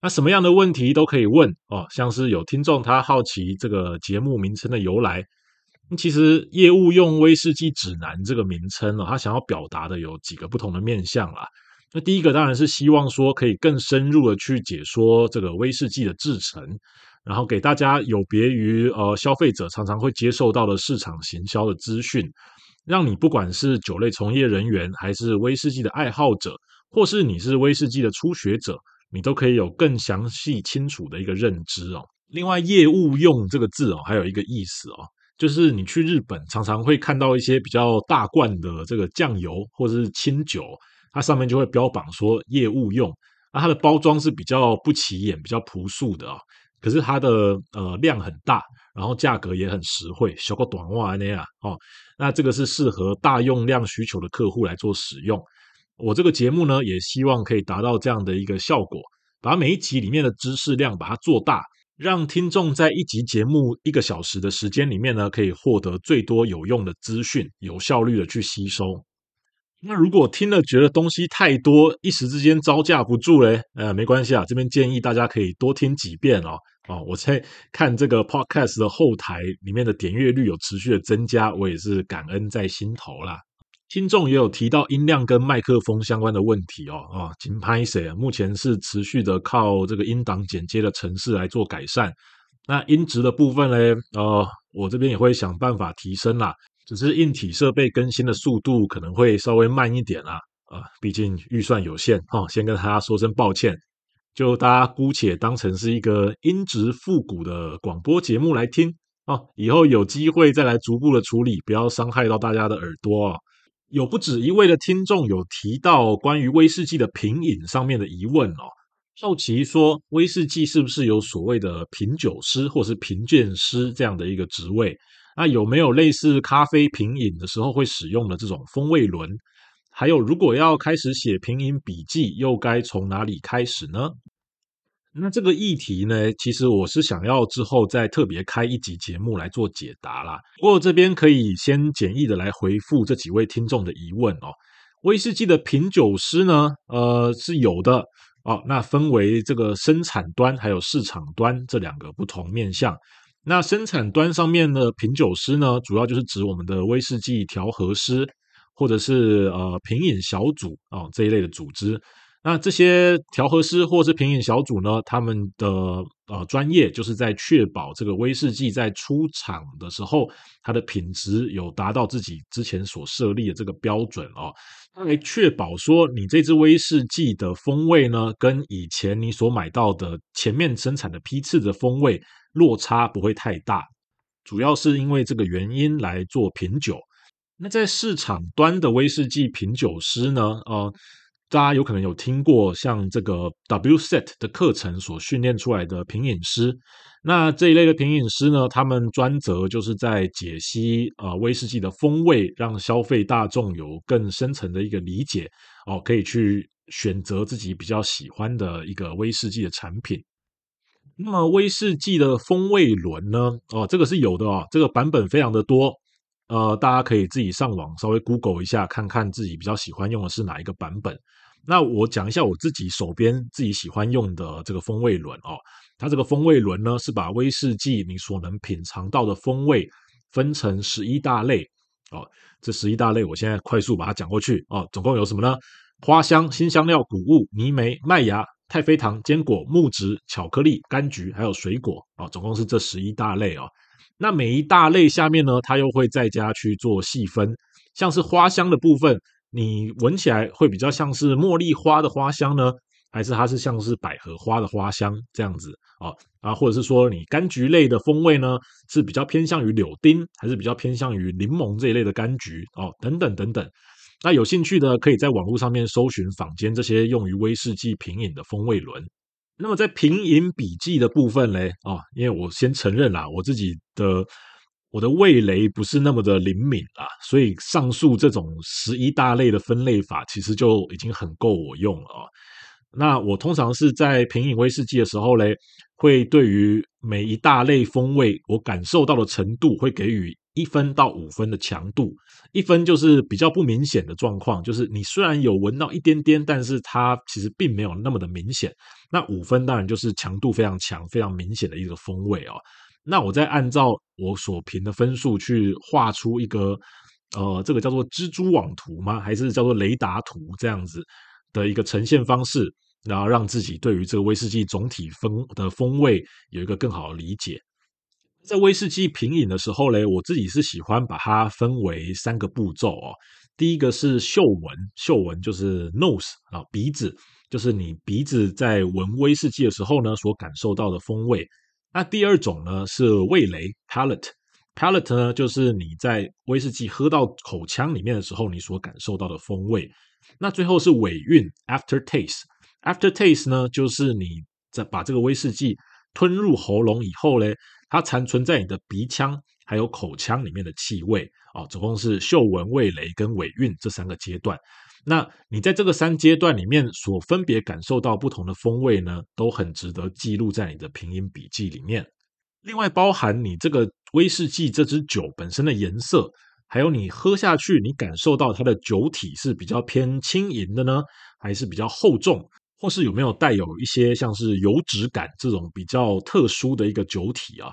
A: 那什么样的问题都可以问哦，像是有听众他好奇这个节目名称的由来，其实业务用威士忌指南这个名称哦，他想要表达的有几个不同的面向啦。那第一个当然是希望说可以更深入的去解说这个威士忌的制程，然后给大家有别于呃消费者常常会接受到的市场行销的资讯，让你不管是酒类从业人员，还是威士忌的爱好者，或是你是威士忌的初学者，你都可以有更详细清楚的一个认知哦。另外，业务用这个字哦，还有一个意思哦，就是你去日本常常会看到一些比较大罐的这个酱油或者是清酒。它上面就会标榜说业务用，那它的包装是比较不起眼、比较朴素的啊。可是它的呃量很大，然后价格也很实惠，小个短袜那样哦。那这个是适合大用量需求的客户来做使用。我这个节目呢，也希望可以达到这样的一个效果，把每一集里面的知识量把它做大，让听众在一集节目一个小时的时间里面呢，可以获得最多有用的资讯，有效率的去吸收。那如果听了觉得东西太多，一时之间招架不住嘞，呃，没关系啊，这边建议大家可以多听几遍哦。哦，我在看这个 podcast 的后台里面的点阅率有持续的增加，我也是感恩在心头啦。听众也有提到音量跟麦克风相关的问题哦，哦，金拍谁啊？目前是持续的靠这个音档剪接的程式来做改善。那音质的部分嘞，呃，我这边也会想办法提升啦。只是硬体设备更新的速度可能会稍微慢一点啦，啊，毕竟预算有限哈，先跟大家说声抱歉，就大家姑且当成是一个音质复古的广播节目来听啊，以后有机会再来逐步的处理，不要伤害到大家的耳朵啊。有不止一位的听众有提到关于威士忌的品饮上面的疑问哦，好奇说威士忌是不是有所谓的品酒师或是品鉴师这样的一个职位？那有没有类似咖啡品饮的时候会使用的这种风味轮？还有，如果要开始写品饮笔记，又该从哪里开始呢？那这个议题呢，其实我是想要之后再特别开一集节目来做解答啦。不过这边可以先简易的来回复这几位听众的疑问哦。威士忌的品酒师呢，呃，是有的哦。那分为这个生产端还有市场端这两个不同面向。那生产端上面的品酒师呢，主要就是指我们的威士忌调和师，或者是呃品饮小组啊、哦、这一类的组织。那这些调和师或是品饮小组呢，他们的呃专业就是在确保这个威士忌在出厂的时候，它的品质有达到自己之前所设立的这个标准哦，来确保说你这支威士忌的风味呢，跟以前你所买到的前面生产的批次的风味。落差不会太大，主要是因为这个原因来做品酒。那在市场端的威士忌品酒师呢？呃，大家有可能有听过像这个 WSET 的课程所训练出来的品饮师。那这一类的品饮师呢，他们专责就是在解析呃威士忌的风味，让消费大众有更深层的一个理解哦，可以去选择自己比较喜欢的一个威士忌的产品。那么威士忌的风味轮呢？哦，这个是有的哦，这个版本非常的多，呃，大家可以自己上网稍微 Google 一下，看看自己比较喜欢用的是哪一个版本。那我讲一下我自己手边自己喜欢用的这个风味轮哦，它这个风味轮呢是把威士忌你所能品尝到的风味分成十一大类哦，这十一大类我现在快速把它讲过去哦，总共有什么呢？花香、辛香料、谷物、泥煤、麦芽、太妃糖、坚果、木质、巧克力、柑橘，还有水果啊，总共是这十一大类哦。那每一大类下面呢，它又会在家去做细分，像是花香的部分，你闻起来会比较像是茉莉花的花香呢，还是它是像是百合花的花香这样子啊？啊，或者是说你柑橘类的风味呢，是比较偏向于柳丁，还是比较偏向于柠檬这一类的柑橘哦？等等等等。那有兴趣的可以在网络上面搜寻坊间这些用于威士忌品饮的风味轮。那么在品饮笔记的部分嘞，啊，因为我先承认啦，我自己的我的味蕾不是那么的灵敏啦，所以上述这种十一大类的分类法，其实就已经很够我用了啊。那我通常是在品饮威士忌的时候嘞，会对于每一大类风味，我感受到的程度，会给予。一分到五分的强度，一分就是比较不明显的状况，就是你虽然有闻到一点点，但是它其实并没有那么的明显。那五分当然就是强度非常强、非常明显的一个风味哦。那我再按照我所评的分数去画出一个，呃，这个叫做蜘蛛网图吗？还是叫做雷达图这样子的一个呈现方式，然后让自己对于这个威士忌总体风的风味有一个更好的理解。在威士忌品饮的时候嘞，我自己是喜欢把它分为三个步骤哦。第一个是嗅闻，嗅闻就是 nose 啊，鼻子，就是你鼻子在闻威士忌的时候呢，所感受到的风味。那第二种呢是味蕾 palate，palate 呢就是你在威士忌喝到口腔里面的时候，你所感受到的风味。那最后是尾韵 after taste，after taste 呢就是你在把这个威士忌吞入喉咙以后嘞。它残存在你的鼻腔还有口腔里面的气味哦，总共是嗅闻、味蕾跟尾韵这三个阶段。那你在这个三阶段里面所分别感受到不同的风味呢，都很值得记录在你的品饮笔记里面。另外，包含你这个威士忌这支酒本身的颜色，还有你喝下去你感受到它的酒体是比较偏轻盈的呢，还是比较厚重？或是有没有带有一些像是油脂感这种比较特殊的一个酒体啊？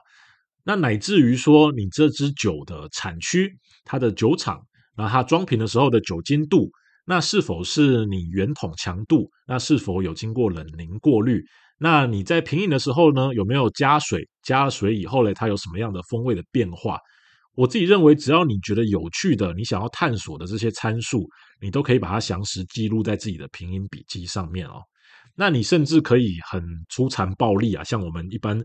A: 那乃至于说你这支酒的产区、它的酒厂，那它装瓶的时候的酒精度，那是否是你原桶强度？那是否有经过冷凝过滤？那你在品饮的时候呢，有没有加水？加了水以后呢，它有什么样的风味的变化？我自己认为，只要你觉得有趣的，你想要探索的这些参数，你都可以把它详实记录在自己的品饮笔记上面哦。那你甚至可以很粗残暴力啊，像我们一般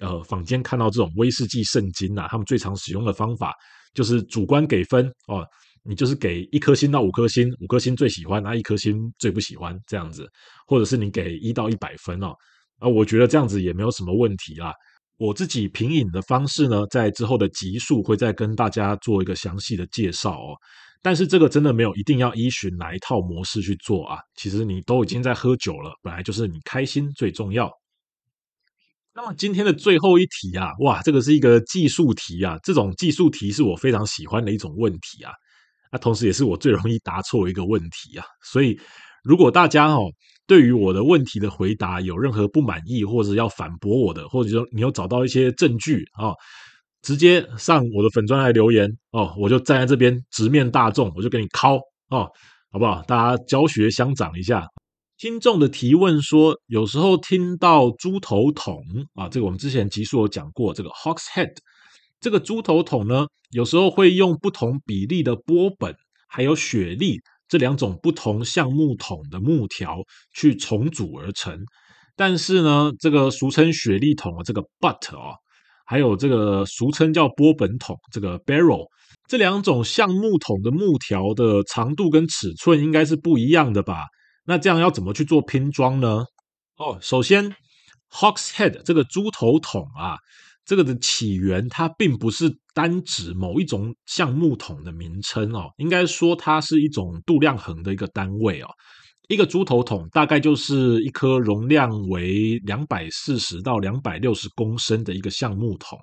A: 呃坊间看到这种威士忌圣经啊，他们最常使用的方法就是主观给分哦，你就是给一颗星到五颗星，五颗星最喜欢，那一颗星最不喜欢这样子，或者是你给一到一百分哦，啊，我觉得这样子也没有什么问题啦。我自己品饮的方式呢，在之后的集数会再跟大家做一个详细的介绍哦。但是这个真的没有一定要依循哪一套模式去做啊。其实你都已经在喝酒了，本来就是你开心最重要。那么今天的最后一题啊，哇，这个是一个技术题啊。这种技术题是我非常喜欢的一种问题啊。那同时也是我最容易答错一个问题啊。所以如果大家哦，对于我的问题的回答有任何不满意，或者要反驳我的，或者说你有找到一些证据啊。直接上我的粉专来留言哦，我就站在这边直面大众，我就给你敲哦，好不好？大家教学相长一下。听众的提问说，有时候听到猪头桶啊，这个我们之前集数有讲过，这个 Hogshead，这个猪头桶呢，有时候会用不同比例的波本还有雪莉这两种不同橡木桶的木条去重组而成，但是呢，这个俗称雪莉桶的这个 butt 啊。还有这个俗称叫波本桶，这个 barrel，这两种橡木桶的木条的长度跟尺寸应该是不一样的吧？那这样要怎么去做拼装呢？哦，首先，Hogshead 这个猪头桶啊，这个的起源它并不是单指某一种橡木桶的名称哦，应该说它是一种度量衡的一个单位哦。一个猪头桶大概就是一颗容量为两百四十到两百六十公升的一个橡木桶，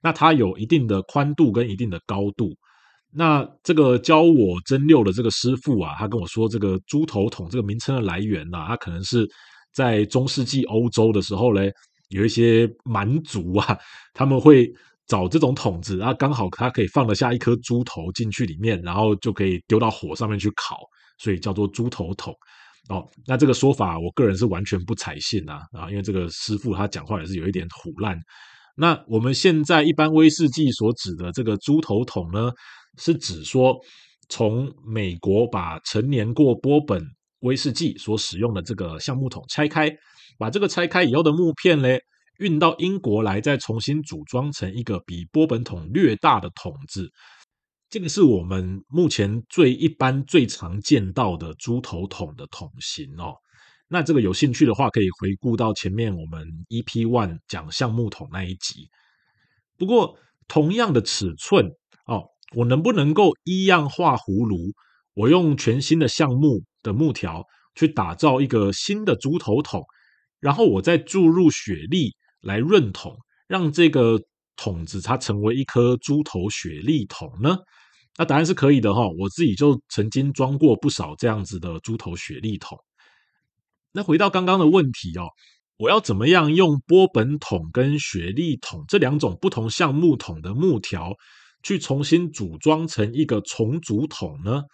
A: 那它有一定的宽度跟一定的高度。那这个教我蒸馏的这个师傅啊，他跟我说，这个猪头桶这个名称的来源呢、啊，它可能是在中世纪欧洲的时候嘞，有一些蛮族啊，他们会找这种桶子，然后刚好它可以放得下一颗猪头进去里面，然后就可以丢到火上面去烤。所以叫做猪头桶。哦，那这个说法我个人是完全不采信啊啊，因为这个师傅他讲话也是有一点虎烂。那我们现在一般威士忌所指的这个猪头桶呢，是指说从美国把成年过波本威士忌所使用的这个橡木桶拆开，把这个拆开以后的木片嘞运到英国来，再重新组装成一个比波本桶略大的桶子。这个是我们目前最一般、最常见到的猪头桶的桶型哦。那这个有兴趣的话，可以回顾到前面我们 EP One 讲橡木桶那一集。不过，同样的尺寸哦，我能不能够一样画葫芦？我用全新的橡木的木条去打造一个新的猪头桶，然后我再注入雪莉来润桶，让这个桶子它成为一颗猪头雪莉桶呢？那答案是可以的哈，我自己就曾经装过不少这样子的猪头雪莉桶。那回到刚刚的问题哦，我要怎么样用波本桶跟雪莉桶这两种不同橡木桶的木条去重新组装成一个重组桶呢？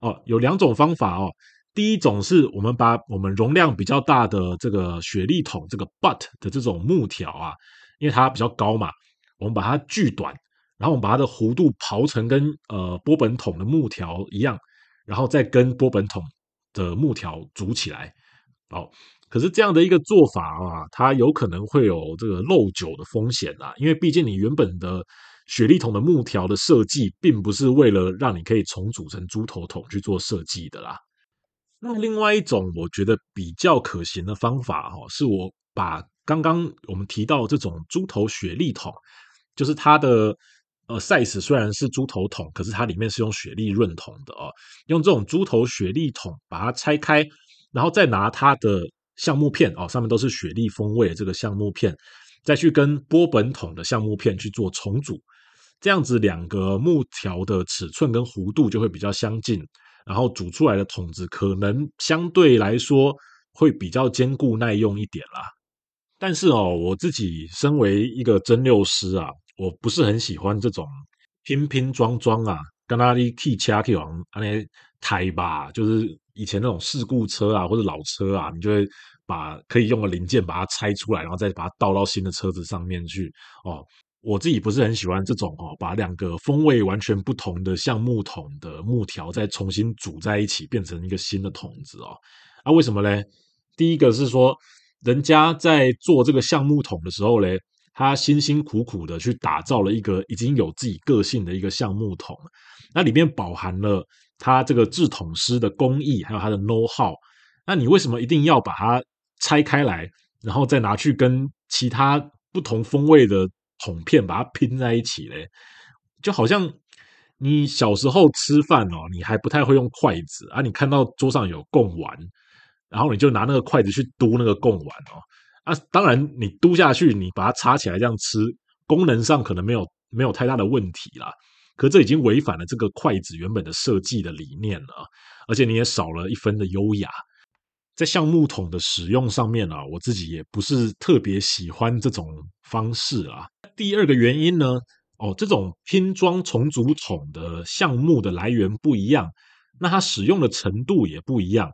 A: 哦，有两种方法哦。第一种是我们把我们容量比较大的这个雪莉桶这个 butt 的这种木条啊，因为它比较高嘛，我们把它锯短。然后我们把它的弧度刨成跟呃波本桶的木条一样，然后再跟波本桶的木条组起来。哦，可是这样的一个做法啊，它有可能会有这个漏酒的风险啊，因为毕竟你原本的雪莉桶的木条的设计，并不是为了让你可以重组成猪头桶去做设计的啦。那另外一种我觉得比较可行的方法哈，是我把刚刚我们提到这种猪头雪莉桶，就是它的。呃，size 虽然是猪头桶，可是它里面是用雪莉润桶的哦。用这种猪头雪莉桶把它拆开，然后再拿它的橡木片哦，上面都是雪莉风味的这个橡木片，再去跟波本桶的橡木片去做重组，这样子两个木条的尺寸跟弧度就会比较相近，然后煮出来的桶子可能相对来说会比较坚固耐用一点啦。但是哦，我自己身为一个蒸馏师啊。我不是很喜欢这种拼拼装装啊，跟他的 key 掐 key 往那抬吧，就是以前那种事故车啊或者老车啊，你就会把可以用的零件把它拆出来，然后再把它倒到新的车子上面去哦。我自己不是很喜欢这种哦，把两个风味完全不同的橡木桶的木条再重新组在一起，变成一个新的桶子哦。啊，为什么嘞？第一个是说，人家在做这个橡木桶的时候嘞。他辛辛苦苦的去打造了一个已经有自己个性的一个橡木桶，那里面饱含了他这个制桶师的工艺，还有他的 know how。那你为什么一定要把它拆开来，然后再拿去跟其他不同风味的桶片把它拼在一起嘞？就好像你小时候吃饭哦，你还不太会用筷子啊，你看到桌上有贡丸，然后你就拿那个筷子去嘟那个贡丸哦。啊，当然，你嘟下去，你把它插起来这样吃，功能上可能没有没有太大的问题啦。可这已经违反了这个筷子原本的设计的理念了，而且你也少了一分的优雅。在橡木桶的使用上面啊，我自己也不是特别喜欢这种方式啊。第二个原因呢，哦，这种拼装重组桶的橡木的来源不一样，那它使用的程度也不一样。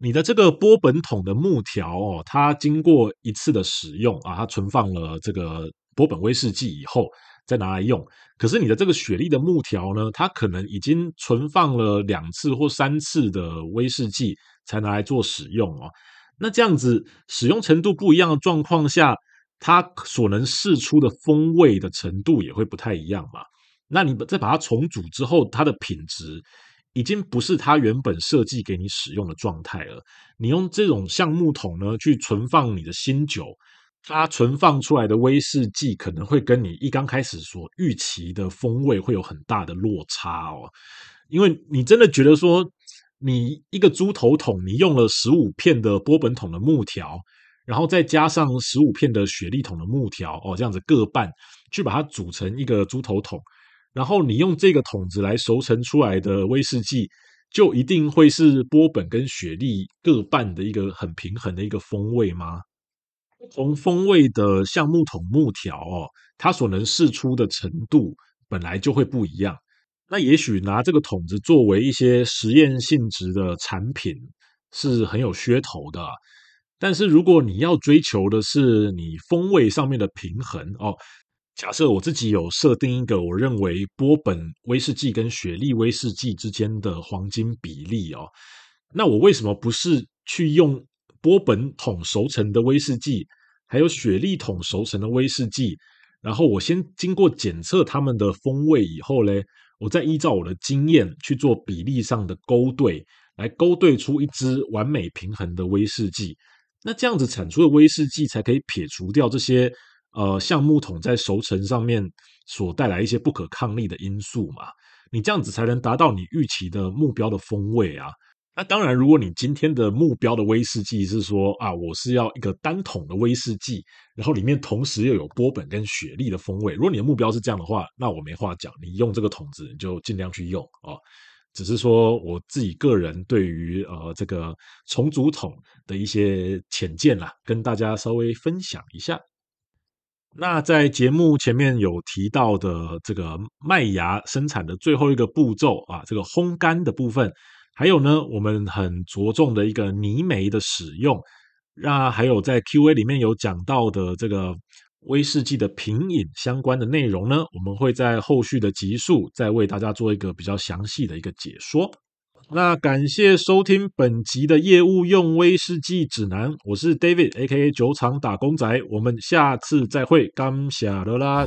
A: 你的这个波本桶的木条哦，它经过一次的使用啊，它存放了这个波本威士忌以后再拿来用。可是你的这个雪莉的木条呢，它可能已经存放了两次或三次的威士忌才拿来做使用哦。那这样子使用程度不一样的状况下，它所能释出的风味的程度也会不太一样嘛。那你再把它重组之后，它的品质。已经不是它原本设计给你使用的状态了。你用这种橡木桶呢去存放你的新酒，它存放出来的威士忌可能会跟你一刚开始所预期的风味会有很大的落差哦。因为你真的觉得说，你一个猪头桶，你用了十五片的波本桶的木条，然后再加上十五片的雪莉桶的木条哦，这样子各半去把它组成一个猪头桶。然后你用这个桶子来熟成出来的威士忌，就一定会是波本跟雪莉各半的一个很平衡的一个风味吗？不同风味的橡木桶木条哦，它所能释出的程度本来就会不一样。那也许拿这个桶子作为一些实验性质的产品是很有噱头的。但是如果你要追求的是你风味上面的平衡哦，假设我自己有设定一个我认为波本威士忌跟雪莉威士忌之间的黄金比例哦，那我为什么不是去用波本桶熟成的威士忌，还有雪莉桶熟成的威士忌，然后我先经过检测它们的风味以后嘞，我再依照我的经验去做比例上的勾兑，来勾兑出一支完美平衡的威士忌。那这样子产出的威士忌才可以撇除掉这些呃橡木桶在熟成上面所带来一些不可抗力的因素嘛？你这样子才能达到你预期的目标的风味啊。那当然，如果你今天的目标的威士忌是说啊，我是要一个单桶的威士忌，然后里面同时又有波本跟雪莉的风味。如果你的目标是这样的话，那我没话讲，你用这个桶子你就尽量去用啊。只是说我自己个人对于呃这个重组桶的一些浅见啦，跟大家稍微分享一下。那在节目前面有提到的这个麦芽生产的最后一个步骤啊，这个烘干的部分，还有呢，我们很着重的一个泥煤的使用，那还有在 Q&A 里面有讲到的这个。威士忌的品饮相关的内容呢，我们会在后续的集数再为大家做一个比较详细的一个解说。那感谢收听本集的业务用威士忌指南，我是 David，A.K.A 酒厂打工仔，我们下次再会，感谢了啦。